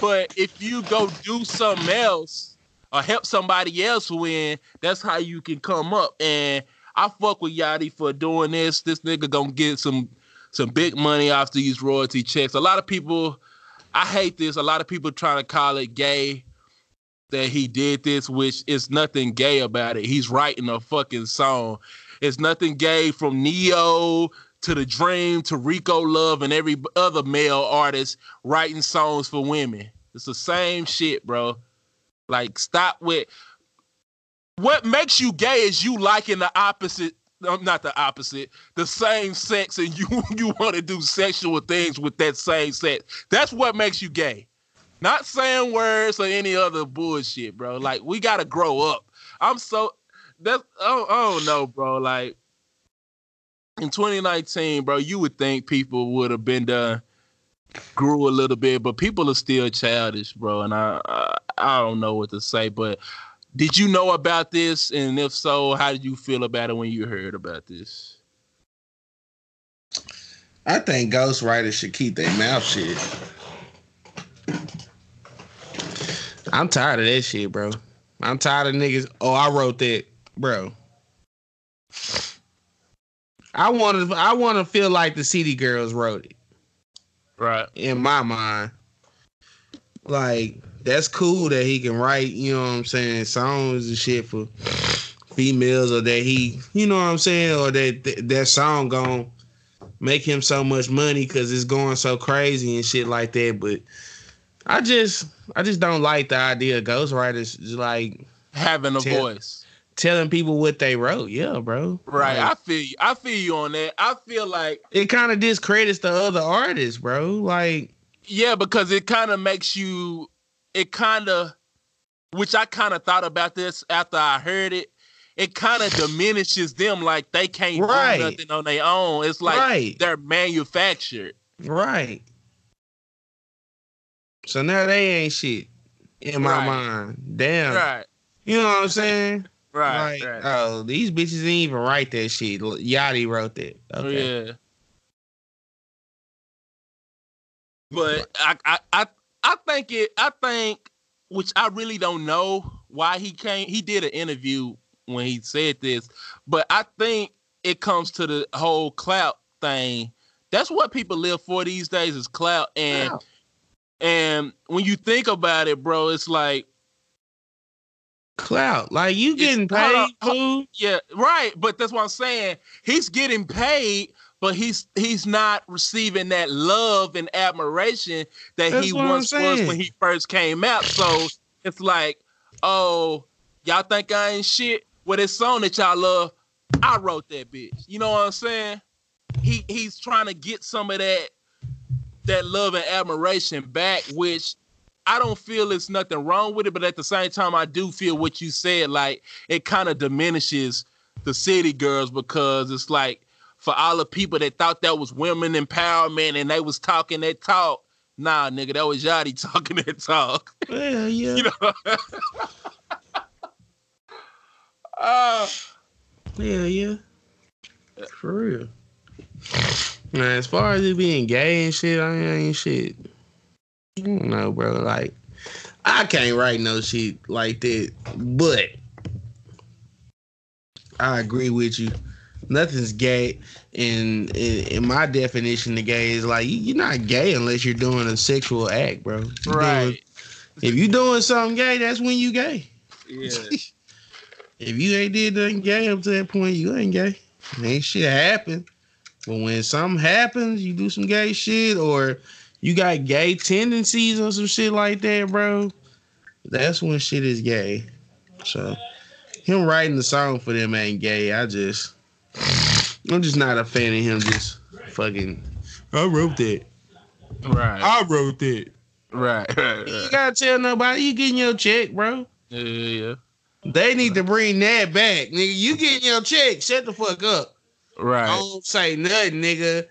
But if you go do something else or help somebody else win, that's how you can come up. And I fuck with Yachty for doing this. This nigga gonna get some some big money off these royalty checks. A lot of people, I hate this. A lot of people trying to call it gay that he did this, which is nothing gay about it. He's writing a fucking song. It's nothing gay from Ne-Yo to the Dream to Rico Love and every other male artist writing songs for women. It's the same shit, bro. Like, stop with what makes you gay is you liking the opposite. not the opposite, the same sex, and you you want to do sexual things with that same sex. That's what makes you gay. Not saying words or any other bullshit, bro. Like we gotta grow up. I'm so that's oh don't know, bro. Like in 2019, bro, you would think people would have been done, grew a little bit, but people are still childish, bro. And I, I I don't know what to say, but did you know about this? And if so, how did you feel about it when you heard about this? I think ghostwriters should keep their mouth shut. I'm tired of that shit, bro. I'm tired of niggas. Oh, I wrote that, bro. I want to. I want to feel like the City Girls wrote it. Right. In my mind, like that's cool that he can write. You know what I'm saying? Songs and shit for females, or that he, you know what I'm saying, or that that, that song gon' make him so much money because it's going so crazy and shit like that. But I just, I just don't like the idea of ghostwriters just like Having a Tell- voice. Telling people what they wrote. Yeah, bro. Right. Like, I feel you. I feel you on that. I feel like it kind of discredits the other artists, bro. Like, Yeah, because it kind of makes you, it kind of, which I kind of thought about this after I heard it. It kind of diminishes them, like they can't Right. do nothing on their own. It's like right, they're manufactured. right. So now they ain't shit in my Right. mind. Damn. Right, You know what I'm saying? Right, like, right. oh, these bitches didn't even write that shit. Yachty wrote that. Oh, okay. Yeah. But I, I, I, I think it. I think, which I really don't know why he came. He did an interview when he said this, but I think it comes to the whole clout thing. That's what people live for these days is clout, and Wow. and when you think about it, bro, it's like Clout. Like you getting hold paid, on. Yeah, right. But that's what I'm saying. He's getting paid, but he's he's not receiving that love and admiration that That's he once was when he first came out. So it's like, oh, y'all think I ain't shit? Well, this song that y'all love, I wrote that bitch. You know what I'm saying? He he's trying to get some of that that love and admiration back, which I don't feel it's nothing wrong with it, but at the same time, I do feel what you said. Like it kind of diminishes the city girls because it's like for all the people that thought that was women empowerment and they was talking that talk. Nah, nigga, that was Yachty talking that talk. Yeah, yeah. You know. uh, Yeah, yeah. For real. Now, as far as it being gay and shit, I ain't shit. I don't know, bro. Like, I can't write no shit like that. But I agree with you. Nothing's gay. And in, in my definition of gay is like you, you're not gay unless you're doing a sexual act, bro. You doing- right. if you doing something gay, that's when you gay. Yeah. If you ain't did nothing gay up to that point, you ain't gay. Ain't shit happen. But when something happens, you do some gay shit or you got gay tendencies or some shit like that, bro. That's when shit is gay. So him writing the song for them ain't gay. I just I'm just not a fan of him just fucking I wrote that. Right. I wrote that. Right. Right. You gotta tell nobody you getting your check, bro. Yeah, yeah. They need to bring that back, nigga. You getting your check? Shut the fuck up. Right. Don't say nothing, nigga.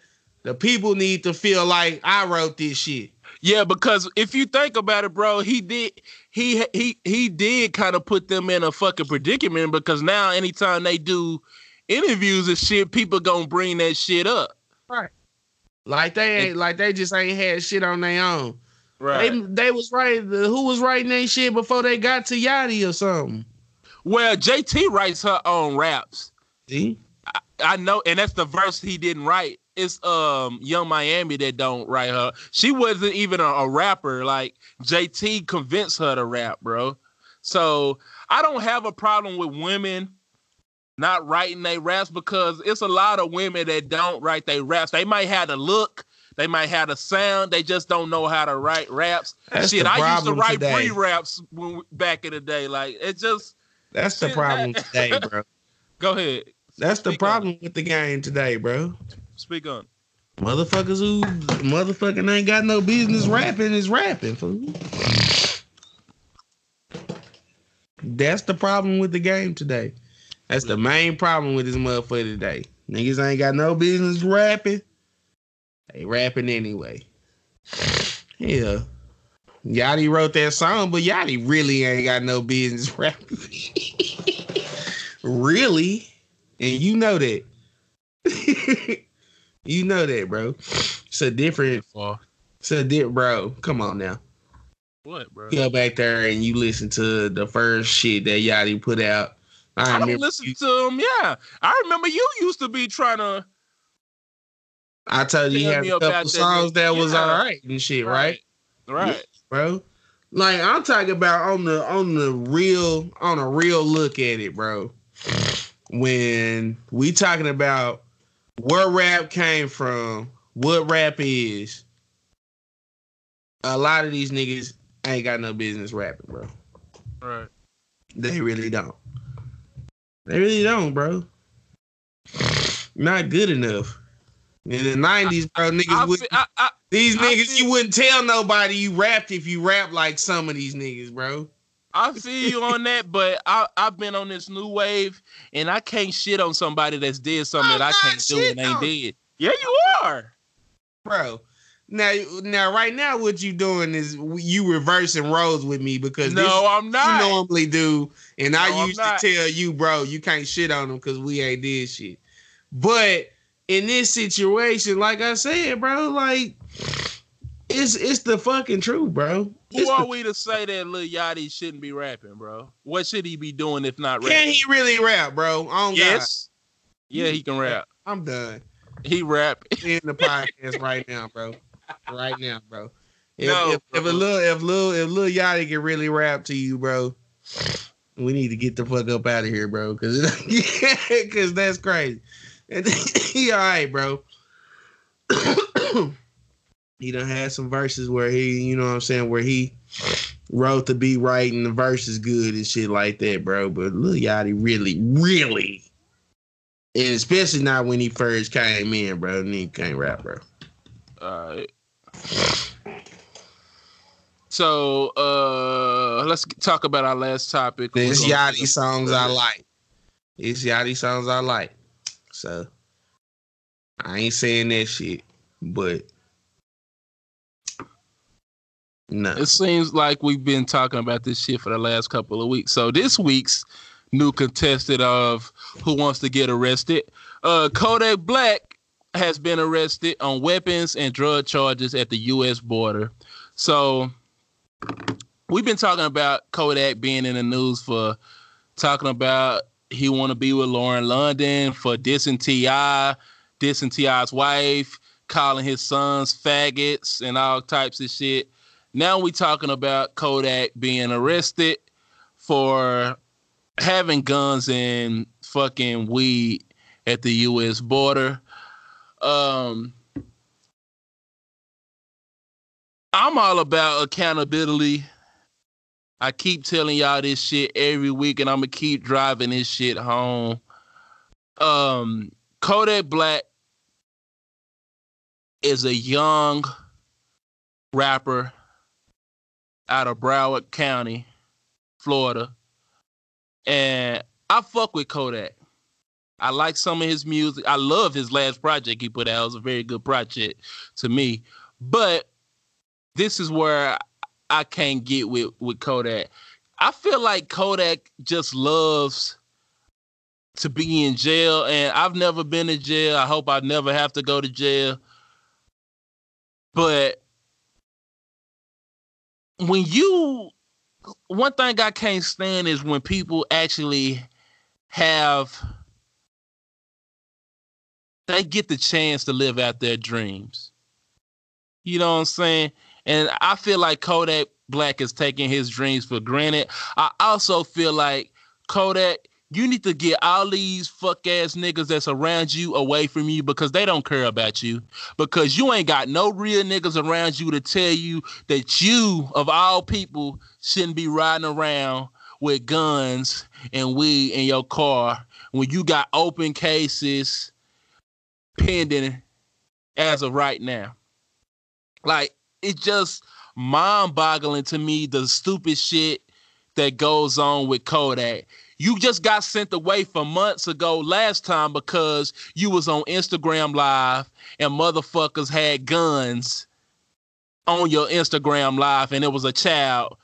The people need to feel like I wrote this shit. Yeah, because if you think about it, bro, he did he he he did kind of put them in a fucking predicament because now anytime they do interviews and shit, people gonna bring that shit up. Right. Like they ain't like they just ain't had shit on their own. Right. They they was right. The, who was writing that shit before they got to Yachty or something? well, JT writes her own raps. See, I know, and that's the verse he didn't write. It's um Yung Miami that don't write her. She wasn't even a, a rapper. Like JT convinced her to rap, bro. So I don't have a problem with women not writing their raps because it's a lot of women that don't write their raps. They might have the look, they might have the sound, they just don't know how to write raps. That's Shit, I used to write pre raps back in the day. Like it just That's the problem that- today, bro. go ahead. That's the Speak problem with the game today, bro. Speak on. Motherfuckers who motherfucking ain't got no business rapping is rapping, fool. That's the problem with the game today. That's the main problem with this motherfucker today. Niggas ain't got no business rapping. They rapping anyway. Yeah. Yachty wrote that song, but Yachty really ain't got no business rapping. really? And you know that. you know that, bro. It's a different, it's a different, bro. Come on now. what, bro? You go back there and you listen to the first shit that Yachty put out. I, I don't listen you- to him. Yeah, I remember you used to be trying to I told you you had a couple songs nigga. that was Yeah. all right and shit, right? right. bro. Like I'm talking about on the on the real on a real look at it, bro. When we talking about where rap came from, what rap is, a lot of these niggas ain't got no business rapping, bro. Right. They really don't. They really don't, bro. Not good enough. In the nineties, bro, niggas I, would I, I, these niggas, you wouldn't tell nobody you rapped if you rap like some of these niggas, bro. I feel you on that, but I I've been on this new wave, and I can't shit on somebody that's did something I'm that I can't do and ain't on- did. Yeah, you are. Bro. Now, now, right now, what you doing is you reversing roles with me because this No, I'm not. you normally do, and No, I used to tell you, bro, you can't shit on them because we ain't did shit. But in this situation, like I said, bro, like it's it's the fucking truth, bro. Who are the- we to say that Lil Yachty shouldn't be rapping, bro? What should he be doing if not Can he really rap, bro? Oh, yes. Yeah, he can rap. I'm done. He rap. in the podcast right now, bro. Right now, bro. If, No, if, if a little if little if little Yachty can really rap to you, bro, we need to get the fuck up out of here, bro. Cause cause that's crazy. He all right, bro. he done had some verses where he, you know what I'm saying, where he wrote the beat right and the verse is good and shit like that, bro. But Lil Yachty really, really, and especially not when he first came in, bro. And he can't rap, bro. All right. So uh let's talk about our last topic. It's Yachty songs I like. It's Yachty songs I like. So I ain't saying that shit, but no. It seems like we've been talking about this shit for the last couple of weeks. So this week's new contestant of Who Wants to Get Arrested, uh, Kodak Black has been arrested on weapons and drug charges at the U.S. border. So we've been talking about Kodak being in the news for talking about he want to be with Lauren London for dissing T.I., dissing T.I.'s wife, calling his sons faggots and all types of shit. Now we talking about Kodak being arrested for having guns and fucking weed at the U.S. border. Um, I'm all about accountability. I keep telling y'all this shit every week, and I'm gonna keep driving this shit home. Um, Kodak Black is a young rapper out of Broward County, Florida. And I fuck with Kodak. I like some of his music. I love his last project he put out. It was a very good project to me. But this is where I can't get with, with Kodak. I feel like Kodak just loves to be in jail. And I've never been in jail. I hope I never have to go to jail. But when you one thing I can't stand is when people actually have they get the chance to live out their dreams. You know what I'm saying? And I feel like Kodak Black is taking his dreams for granted. I also feel like Kodak you need to get all these fuck ass niggas that's around you away from you because they don't care about you. Because you ain't got no real niggas around you to tell you that you, of all people, shouldn't be riding around with guns and weed in your car when you got open cases pending as of right now. Like, it's just mind boggling to me the stupid shit that goes on with Kodak you just got sent away from months ago last time because you was on Instagram live and motherfuckers had guns on your Instagram live and it was a child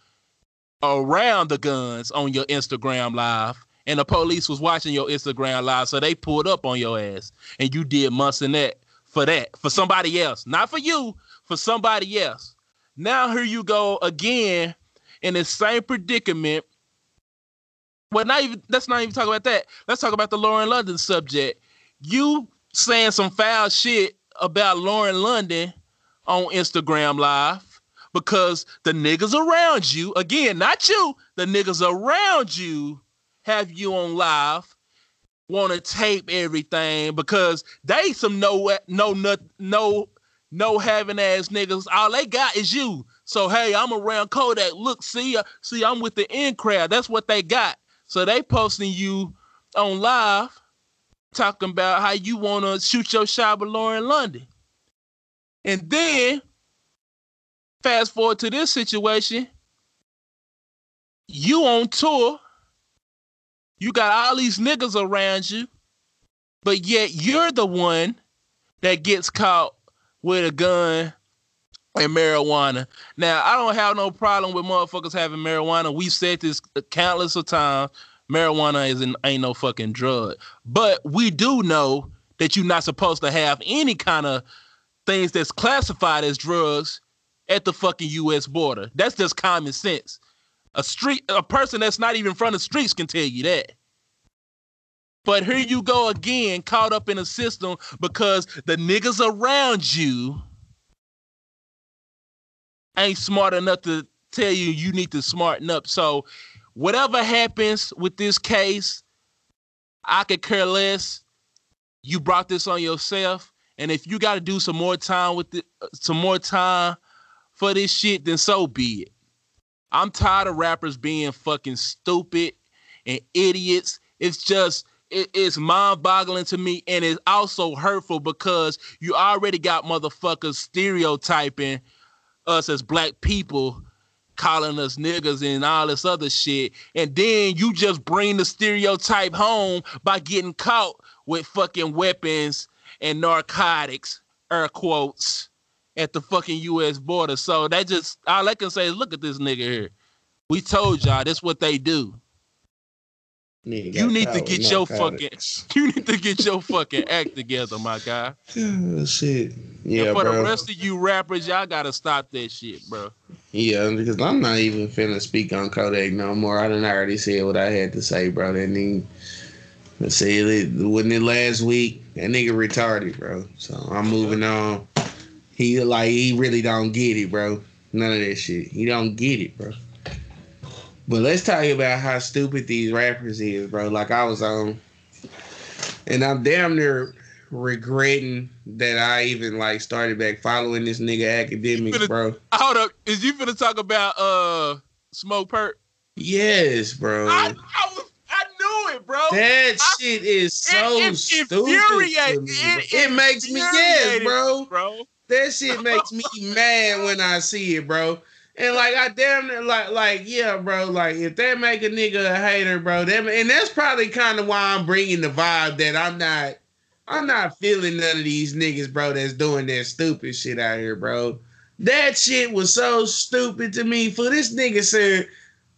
around the guns on your Instagram live and the police was watching your Instagram live so they pulled up on your ass and you did months in that for that for somebody else not for you for somebody else. Now here you go again in the same predicament well, not even let's not even talk about that. Let's talk about the Lauren London subject. You saying some foul shit about Lauren London on Instagram Live because the niggas around you, again, not you, the niggas around you have you on live, want to tape everything because they some no no no no no having ass niggas. All they got is you. So hey, I'm around Kodak. Look, see, see, I'm with the in crowd. That's what they got. So they posting you on live talking about how you want to shoot your shot with Lauren London. And then fast forward to this situation, you on tour, you got all these niggas around you, but yet you're the one that gets caught with a gun and marijuana. Now, I don't have no problem with motherfuckers having marijuana. We said this countless of times. Marijuana isn't ain't no fucking drug. But we do know that you're not supposed to have any kind of things that's classified as drugs at the fucking US border. That's just common sense. A street a person that's not even from the streets can tell you that. But here you go again, caught up in a system because the niggas around you ain't smart enough to tell you you need to smarten up. So whatever happens with this case, I could care less. You brought this on yourself. And if you got to do some more time with it, uh, some more time for this shit, then so be it. I'm tired of rappers being fucking stupid and idiots. It's just it, it's mind-boggling to me, and it's also hurtful because you already got motherfuckers stereotyping us as black people calling us niggas and all this other shit. And then you just bring the stereotype home by getting caught with fucking weapons and narcotics, air quotes, at the fucking US border. So that just all I can say is look at this nigga here. We told y'all that's what they do. You need to get your fucking you need to get your fucking act together, my guy. Oh, shit. Yeah, and for bro. the rest of you rappers, y'all gotta stop that shit, bro. Yeah, because I'm not even finna speak on Kodak no more. I done already said what I had to say, bro. That nigga said it wasn't it last week. That nigga retarded, bro. So I'm moving on. He like he really don't get it, bro. None of that shit. He don't get it, bro. But let's talk about how stupid these rappers is, bro. Like I was on, and I'm damn near regretting that I even like started back following this nigga academics, finna- bro. Hold up, is you finna talk about uh Smokepurpp? Yes, bro. I, I was I knew it, bro. that I- shit is so it, it stupid. infuriate- me, it. It, makes me yes, bro. bro. That shit makes me mad when I see it, bro. And like I damn near like like yeah, bro. Like if they make a nigga a hater, bro. That and that's probably kind of why I'm bringing the vibe that I'm not, I'm not feeling none of these niggas, bro. That's doing that stupid shit out here, bro. That shit was so stupid to me. For this nigga said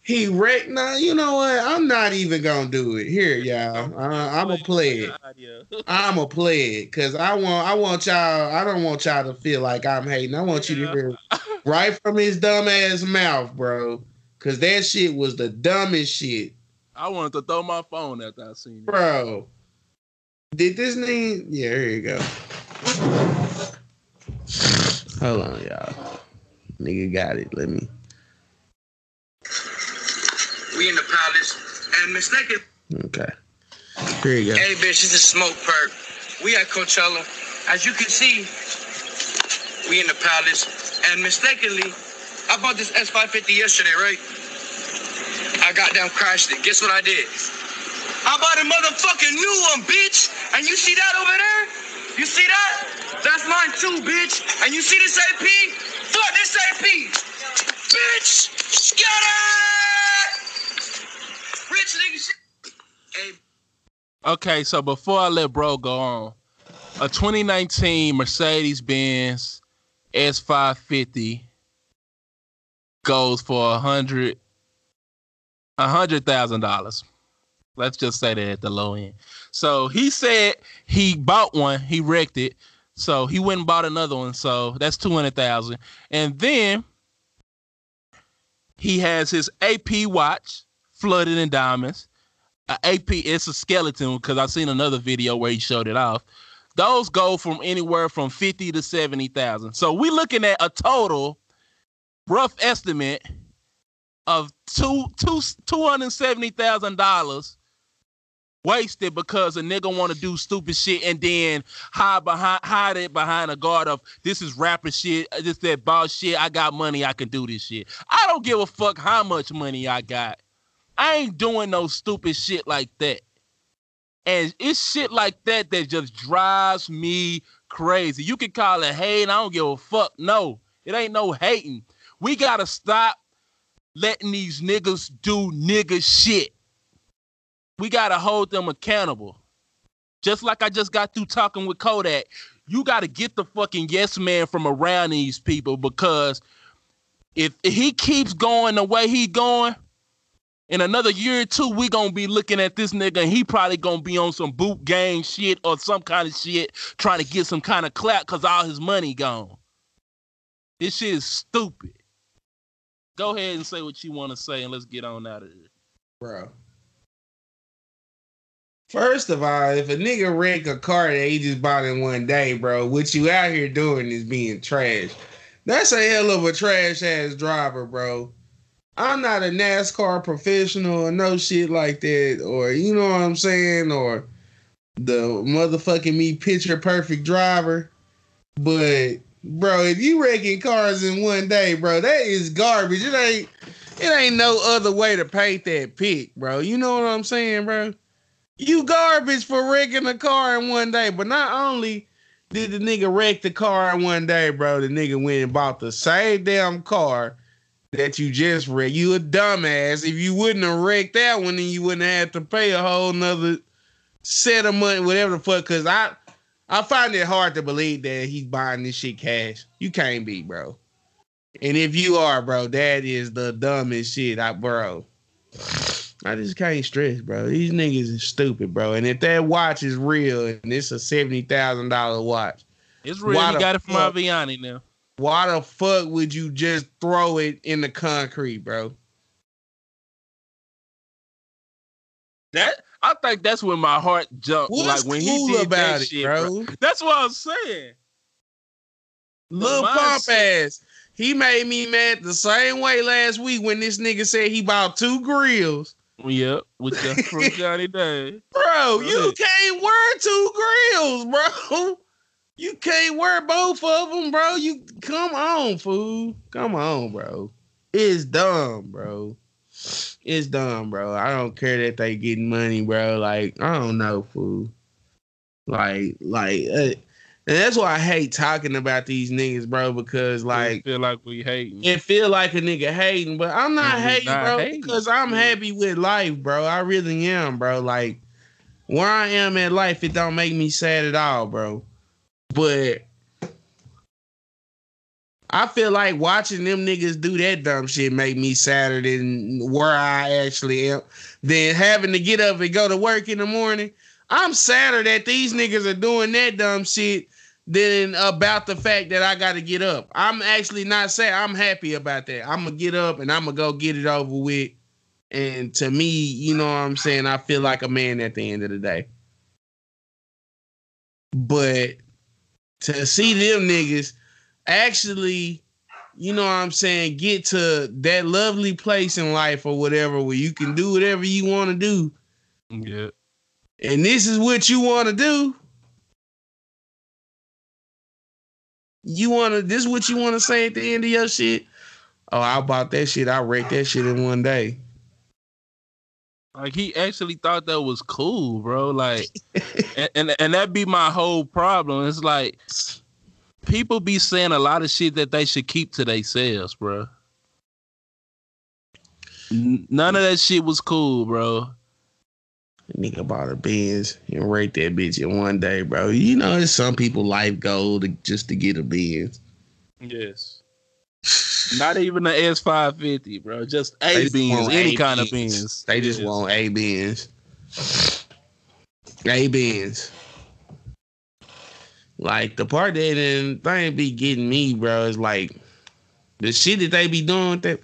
he wrecked. Nah, you know what? I'm not even gonna do it. Here, y'all. Uh, I'm gonna play it. I'm gonna play it because I want I want y'all. I don't want y'all to feel like I'm hating. I want you to hear right from his dumb ass mouth, bro. Cause that shit was the dumbest shit, I wanted to throw my phone after I seen it. bro. Did this nigga? Yeah, here you go. Hold on, y'all. Nigga got it. Let me. We in the palace, and mistaken Okay. Here you go. Hey, bitch, this is Smokepurpp. We at Coachella. As you can see, we in the palace. And mistakenly, I bought this S550 yesterday, right? I goddamn crashed it. Guess what I did? I bought a motherfucking new one, bitch. And you see that over there? You see that? That's mine too, bitch. And you see this AP? Fuck this AP. Bitch! Scatter! Rich nigga shit. Hey, Okay, so before I let bro go on, a 2019 Mercedes Benz S550 goes for a hundred a hundred thousand dollars. Let's just say that at the low end. So he said he bought one, he wrecked it. So he went and bought another one. So that's two hundred thousand. And then he has his AP watch flooded in diamonds. Uh, a AP, it's a skeleton because I've seen another video where he showed it off. Those go from anywhere from fifty to seventy thousand. So we're looking at a total rough estimate of two two two hundred seventy thousand dollars wasted because a nigga want to do stupid shit and then hide behind hide it behind a guard of this is rapper shit, this that boss shit. I got money, I can do this shit. I don't give a fuck how much money I got. I ain't doing no stupid shit like that. And it's shit like that that just drives me crazy. You can call it hate. I don't give a fuck. No, it ain't no hating. We gotta stop letting these niggas do nigga shit. We gotta hold them accountable. Just like I just got through talking with Kodak, you gotta get the fucking yes man from around these people because if, if he keeps going the way he going, in another year or two, we gonna be looking at this nigga and he probably gonna be on some boot gang shit or some kind of shit trying to get some kind of clap cause all his money gone. This shit is stupid. Go ahead and say what you want to say and let's get on out of here. bro. First of all, if a nigga wreck a car that he just bought in one day, bro, what you out here doing is being trash. That's a hell of a trash ass driver, bro. I'm not a NASCAR professional or no shit like that, or you know what I'm saying, or the motherfucking me picture perfect driver. But bro, if you wrecking cars in one day, bro, that is garbage. It ain't it ain't no other way to paint that pic, bro. You know what I'm saying, bro? You garbage for wrecking a car in one day. But not only did the nigga wreck the car in one day, bro, the nigga went and bought the same damn car that you just wrecked. You a dumbass. If you wouldn't have wrecked that one, then you wouldn't have to pay a whole nother set of money, whatever the fuck. Cause I I find it hard to believe that he's buying this shit cash. You can't be, bro. And if you are, bro, that is the dumbest shit, I bro. I just can't stress, bro. These niggas is stupid, bro. And if that watch is real and it's a seventy thousand dollar watch, It's real. Why He got it from fuck? Avianne now. Why the fuck would you just throw it in the concrete, bro? That I think that's when my heart jumped. What's like when cool he did about that it, shit, bro? That's what I'm saying. Lil Pump ass. He made me mad the same way last week when this nigga said he bought two grills. Yep, with the from Johnny Dang. Bro, you can't wear two grills, bro. You can't wear both of them, bro. You come on, fool. Come on, bro. It's dumb, bro. It's dumb, bro. I don't care that they getting money, bro. Like I don't know, fool. Like, like, uh, and that's why I hate talking about these niggas, bro. Because like, feel like we hating. it feel like a nigga hating, but I'm not hating, not bro, hating. because I'm happy with life, bro. I really am, bro. Like where I am in life, it don't make me sad at all, bro. But I feel like watching them niggas do that dumb shit make me sadder than where I actually am. Than having to get up and go to work in the morning. I'm sadder that these niggas are doing that dumb shit than about the fact that I got to get up. I'm actually not sad. I'm happy about that. I'm gonna get up and I'm gonna go get it over with. And to me, you know what I'm saying, I feel like a man at the end of the day. But to see them niggas actually, you know what I'm saying, get to that lovely place in life or whatever where you can do whatever you want to do Yeah. and this is what you want to do. You want to, this is what you want to say at the end of your shit. Oh, I bought that shit. I wrecked that shit in one day. Like he actually thought that was cool, bro. Like, and, and and that be my whole problem. It's like people be saying a lot of shit that they should keep to themselves, bro. None of that shit was cool, bro. Nigga bought a Benz and wrecked that bitch in one day, bro. You know, it's some people life goal to just to get a Benz. Yes. Not even the S five fifty, bro. Just A just beans, any A kind of beans. beans. They just Yes. want A beans. A beans. Like the part that then thing be getting me, bro, is like the shit that they be doing that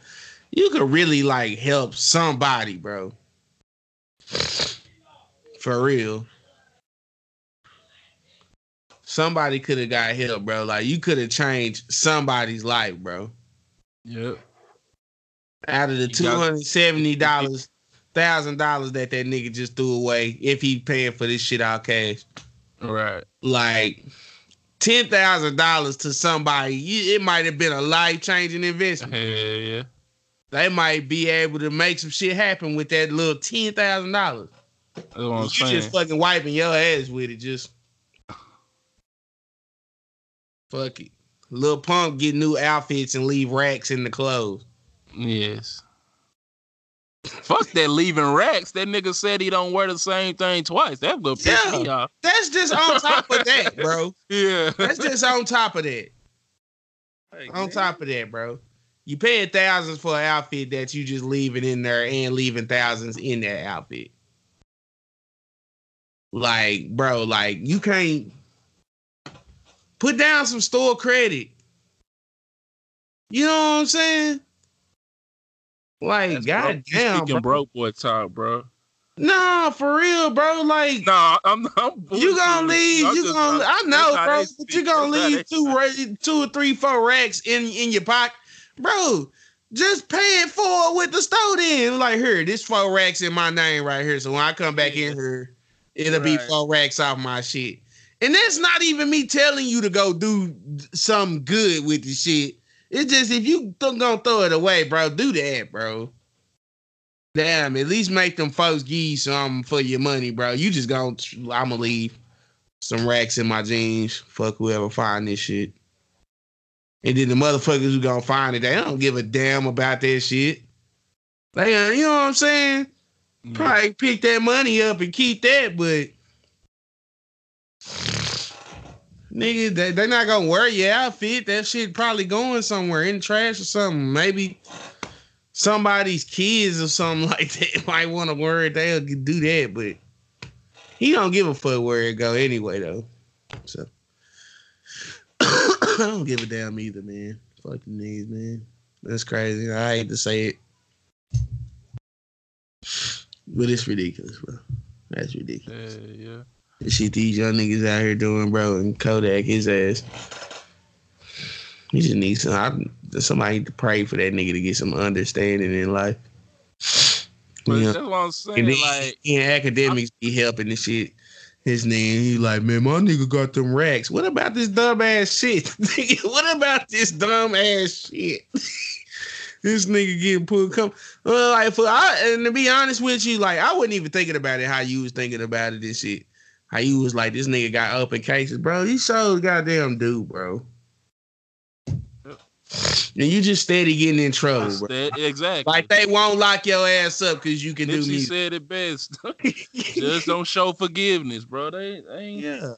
you could really like help somebody, bro. For real. Somebody could have got help, bro. Like you could have changed somebody's life, bro. Yep. out of the two hundred seventy dollars, thousand dollars that that nigga just threw away, if he paying for this shit out cash, Right. like ten thousand dollars to somebody, it might have been a life changing investment. Hell yeah. They might be able to make some shit happen with that little ten thousand dollars. That's what I'm You saying. just fucking wiping your ass with it, just fuck it. Lil Pump get new outfits and leave racks in the clothes. Yes. Fuck that leaving racks. That nigga said he don't wear the same thing twice. That's gonna piss me Yeah. off. That's just on top of that, bro. Yeah. That's just on top of that. Like, On man. top of that, bro. You paying thousands for an outfit that you just leaving in there and leaving thousands in that outfit. Like, bro, like you can't put down some store credit. You know what I'm saying? Like, That's goddamn, speaking bro. broke boy talk, bro. Nah, for real, bro. Like, No, I'm, I'm you gonna leave. I'm You just- gonna. I know, bro. But you gonna leave two, ra- two or three, four racks in in your pocket, bro. Just pay it forward with the store. Then, like, here, this four racks in my name right here. So when I come back in here, it'll be Right. four racks off my shit. And that's not even me telling you to go do something good with the shit. It's just if you th- gonna throw it away, bro, do that, bro. Damn, at least make them folks give you something for your money, bro. You just gonna, I'ma leave some racks in my jeans. Fuck whoever find this shit. And then the motherfuckers who gonna find it, they don't give a damn about that shit. They, uh, you know what I'm saying? Yeah. Probably pick that money up and keep that, but nigga, they, they not gonna wear your outfit. That shit probably going somewhere in trash or something. Maybe somebody's kids or something like that might want to wear it. They'll do that, but he don't give a fuck where it go anyway, though. So I don't give a damn either, man. Fuck the niggas, man. That's crazy. I hate to say it. But it's ridiculous, bro. That's ridiculous. Yeah. The shit these young niggas out here doing, bro, and Kodak his ass. He just needs some I, somebody to pray for that nigga to get some understanding in life. But know, that's what I'm saying. And then Like, in academics be helping the shit. His name, he like, man, my nigga got them racks. What about this dumb ass shit? Nigga, what about this dumb ass shit? this nigga getting pulled come well, like for I and to be honest with you, like I wasn't even thinking about it how you was thinking about it and shit. How you was like, this nigga got open cases, bro. He so goddamn dude, bro. And you just steady getting in trouble, bro. that, exactly. Like they won't lock your ass up because you can do Nipsey music. said it best. Just don't show forgiveness, bro. They, they ain't, yeah.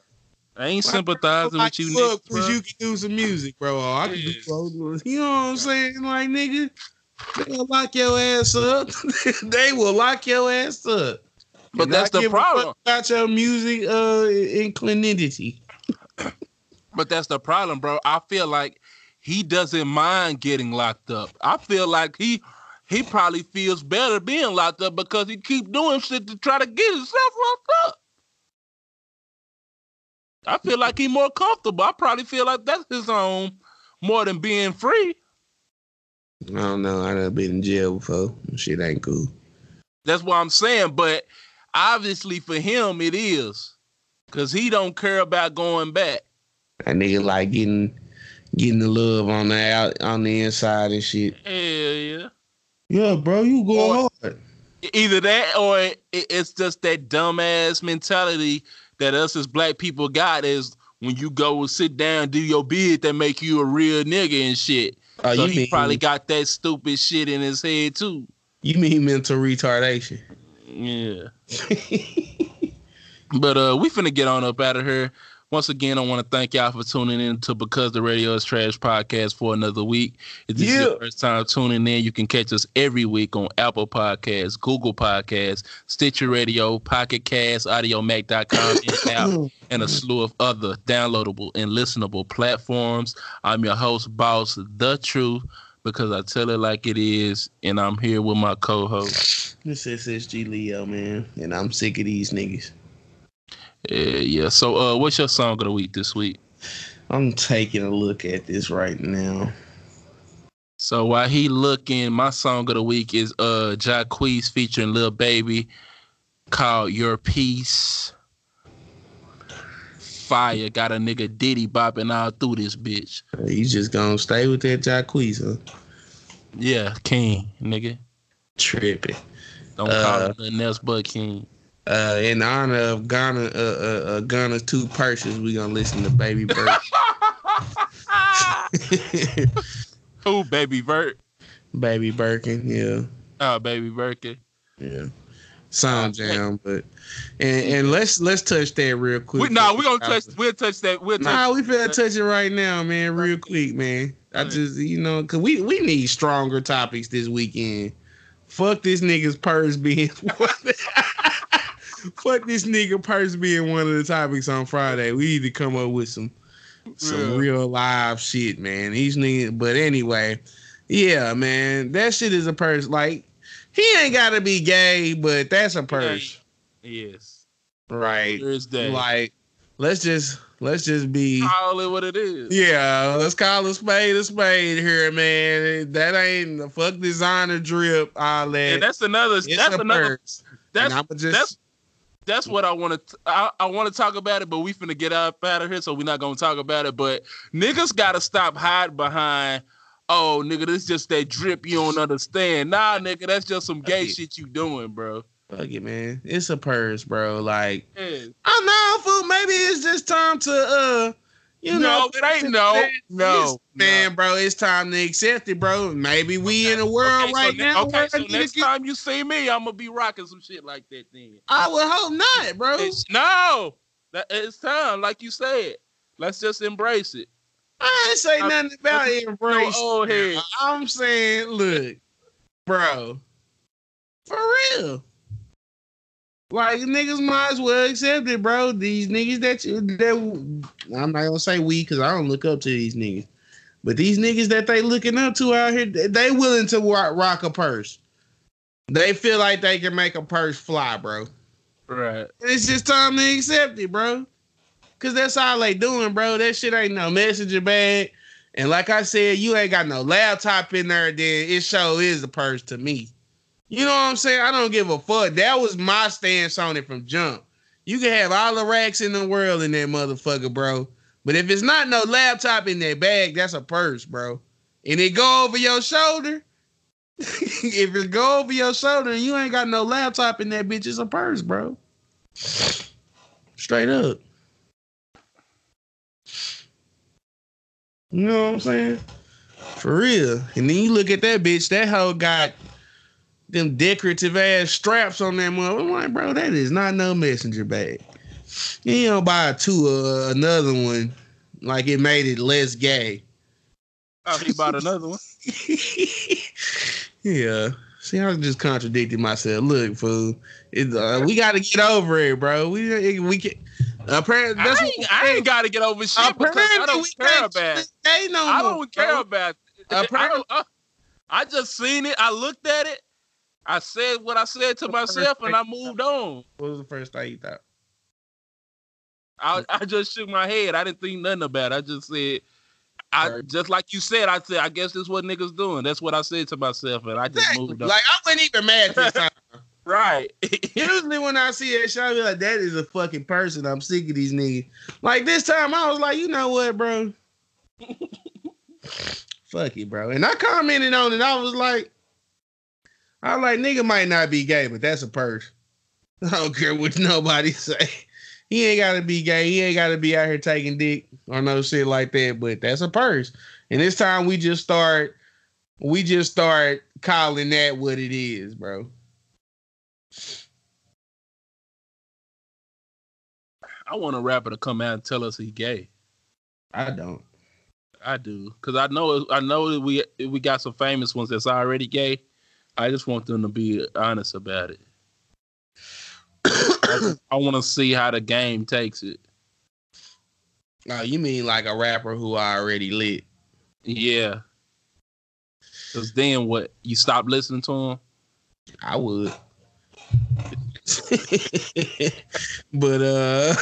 I ain't Why sympathizing Like, with you, look, niggas, cause you can do some music, bro. Oh, I can do Yeah. You know what I'm saying? Like, nigga, they'll lock your ass up. they will lock your ass up. But that's the problem. About your music uh inclinity. But that's the problem, bro. I feel like he doesn't mind getting locked up. I feel like he he probably feels better being locked up because he keep doing shit to try to get himself locked up. I feel like he more comfortable. I probably feel like that's his own more than being free. I don't know. I done been in jail before. Shit ain't cool. That's what I'm saying. But obviously for him it is, cause he don't care about going back. That nigga like getting getting the love on the out on the inside and shit. Hell yeah. Yeah, bro, you go hard. Either that or it, it's just that dumbass mentality that us as black people got is when you go and sit down, do your bid, that make you a real nigga and shit. Oh, so you he mean probably got that stupid shit in his head too. you mean mental retardation? Yeah. But uh we finna get on up out of here. Once again, I want to thank y'all for tuning in to Because the Radio is Trash podcast for another week. If this is your first time tuning in, you can catch us every week on Apple Podcasts, Google Podcasts, Stitcher Radio, Pocket Cast, Audiomack.com, and and a slew of other downloadable and listenable platforms. I'm your host, Boss The Truth, because I tell it like it is, and I'm here with my co-host. This is SSG Leo, man, and I'm sick of these niggas. Yeah, yeah. So, uh, what's your song of the week this week? I'm taking a look at this right now. So while he looking, my song of the week is uh Jacquees featuring Lil Baby called Your Peace. Fire got a nigga Diddy bopping all through this bitch. You just gonna stay with that Jacquees, huh? Yeah, King, nigga. Tripping. Don't call Uh, him nothing else but King. Uh, in honor of Gunna, uh, uh, uh, Gunna's two purses, we gonna listen to Baby Bird. Who, Baby Vert? Baby Birkin, yeah, Oh, Baby Birkin. yeah. Sound jam, but and and let's let's touch that real quick. We, nah, we gonna touch. We'll touch that. We'll touch. Nah, we finna touch it right now, man, real quick, man. I just you know, cause we we need stronger topics this weekend. Fuck this nigga's purse being. Fuck this nigga purse being one of the topics on Friday. We need to come up with some some Yeah. real live shit, man. These niggas, but anyway, yeah, man, that shit is a purse. Like he ain't gotta be gay, but that's a purse, Yes. right? Thursday. Like, let's just let's just be. Call it what it is. Yeah, let's call a spade a spade here, man. That ain't the fuck designer drip, all that. And that's another. it's that's a another. purse. That's just that's that's what I want to. I, I want to talk about it, but we finna get up out of here, so we're not gonna talk about it. But niggas gotta stop hiding behind. Oh, nigga, this just that drip you don't understand. Nah, nigga, that's just some gay Okay. shit you doing, bro. fuck it, man. It's a purse, bro. Like, Yeah. I know, fool. Maybe it's just time to uh, you know, no, it ain't no, no, man, bro. It's time to accept it, bro. Maybe we in a world Okay, right ne- now. Okay, so next get- time you see me, I'm gonna be rocking some shit like that. Then I would hope not, bro. It's- no, it's time, like you said. Let's just embrace it. I ain't say nothing about I'm embrace. no old head. I'm saying, look, bro, for real. Like niggas might as well accept it, bro. These niggas that you that I'm not gonna say we because I don't look up to these niggas, but these niggas that they looking up to out here, they, willing to rock, rock a purse. They feel like they can make a purse fly, bro. Right. And it's just time to accept it, bro. Cause that's all they doing, bro. That shit ain't no messenger bag. And like I said, you ain't got no laptop in there, then it show is a purse to me. You know what I'm saying? I don't give a fuck. That was my stance on it from jump. You can have all the racks in the world in that motherfucker, bro. But if it's not no laptop in that bag, that's a purse, bro. And it go over your shoulder. if it go over your shoulder and you ain't got no laptop in that bitch, it's a purse, bro. Straight up. You know what I'm saying? For real. And then you look at that bitch, that hoe got them decorative ass straps on that mother. I'm like, bro, that is not no messenger bag. You don't buy two uh, another one like it made it less gay. Oh, he bought another one. yeah. See, I just contradicted myself. Look, fool, it, uh, we got to get over it, bro. We we can. Apparently, that's I ain't, I ain't got to get over shit because I don't care about. it. They no I don't care bro. about. It. I, Apparently- uh, I just seen it. I looked at it. I said what I said to myself, and I moved on. What was the first thing you thought? I, I just shook my head. I didn't think nothing about it. I just said, I Right. just like you said. I said, I guess this is what niggas doing. That's what I said to myself, and I just Exactly. moved on. Like I wasn't even mad this time. Right. Usually when I see that shit, I be like, that is a fucking person. I'm sick of these niggas. Like this time, I was like, you know what, bro? Fuck it, bro. And I commented on it. I was like, I was like, nigga might not be gay, but that's a purse. I don't care what nobody say. He ain't gotta be gay. He ain't gotta be out here taking dick or no shit like that. But that's a purse. And this time we just start, we just start calling that what it is, bro. I want a rapper to come out and tell us he gay. I don't. I do, cause I know I know that we we got some famous ones that's already gay. I just want them to be honest about it. I, want to see how the game takes it. Oh, you mean like a rapper who I already lit? Yeah. Cause then what? You stop listening to him? I would. but uh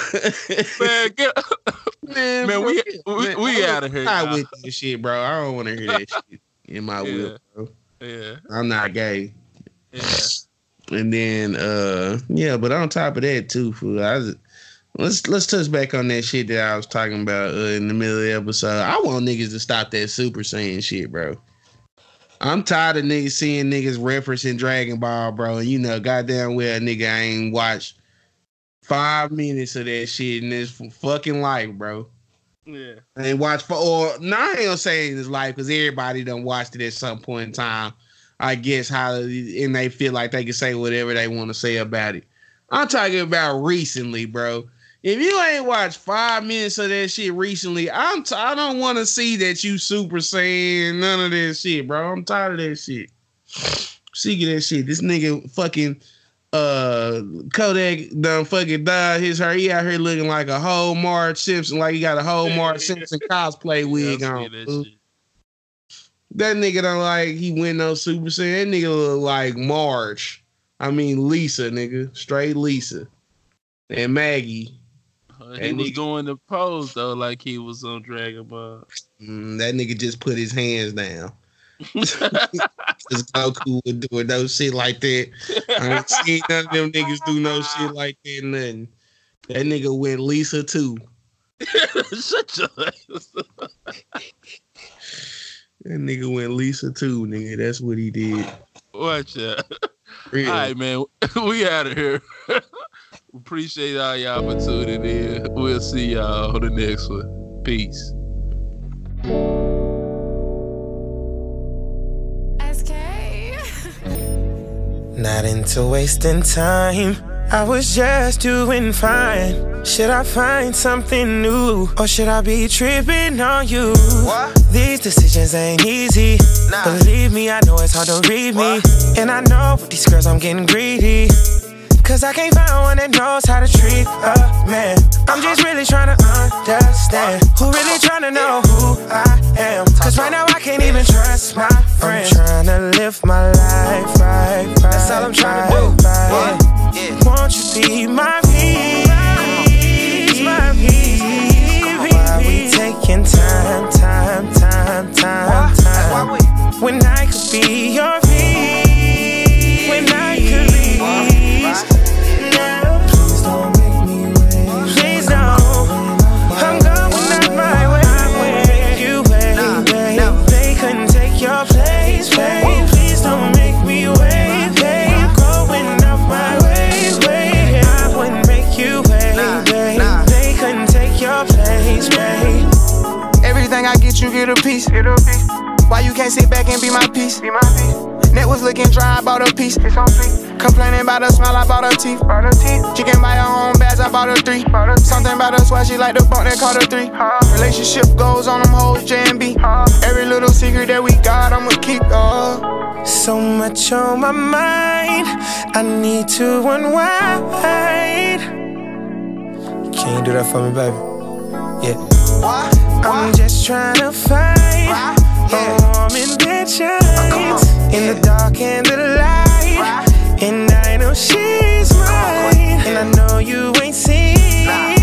Man, get, man, man, we we, we out of here. not with that shit, bro. I don't want to hear that shit in my Yeah. will, bro. Yeah, I'm not gay. yeah. And then uh yeah, but on top of that too, fool, I was, let's let's touch back on that shit that I was talking about uh, in the middle of the episode. I want niggas to stop that super saiyan shit, bro. I'm tired of niggas seeing niggas referencing Dragon Ball, bro. And you know, goddamn well, nigga I ain't watched five minutes of that shit in his fucking life, bro. Yeah. And watch for or no, I ain't gonna say in his life because everybody done watched it at some point in time. I guess how and they feel like they can say whatever they want to say about it. I'm talking about recently, bro. If you ain't watched five minutes of that shit recently, I'm t- I don't want to see that you super saiyan none of that shit, bro. I'm tired of that shit. Sick of that shit. This nigga fucking uh Kodak done fucking dyed his hair. He out here looking like a whole Marge Simpson, like he got a whole Marge Simpson cosplay wig Yeah, on. that That nigga don't like he went no super saiyan. That nigga look like Marge. I mean Lisa, nigga. Straight Lisa. And Maggie. He And was he- doing the pose though, like he was on Dragon Ball. Mm, that nigga just put his hands down. Cause Goku would do no shit like that. I ain't seen none of them niggas do no shit like that. Nothing. That nigga went Lisa too. Shut your ass. That nigga went Lisa too, nigga. That's what he did. Watch out. Really. All right, man. We out of here. Appreciate all y'all for tuning in. We'll see y'all on the next one. Peace. SK. Not into wasting time. I was just doing fine. Should I find something new? Or should I be tripping on you? These decisions ain't easy. Believe me, I know it's hard to read me. And I know with these girls I'm getting greedy. Cause I can't find one that knows how to treat a man. I'm just really trying to understand who really trying to know who I am. Cause right now I can't even trust my friends. I'm trying to live my life right, right. That's all I'm trying to do. Right. Won't you be my peace? My peace. Why we taking time, time, time, time, time? When I could be your I get, you get a piece. Why you can't sit back and be my piece? Be my piece. Net was looking dry, I bought a piece. It's on fleek. Complaining about the smile, I bought her teeth. She can buy her own bags, I bought her three. Something about her swag, she like the bump that called her three. Relationship goes on them hoes, J and B. Every little secret that we got, I'ma keep. Uh. So much on my mind, I need to unwind. Can you do that for me, baby? Yeah. I'm just trying to find a warm intentions in the dark and the light. And I know she's mine, and I know you ain't seen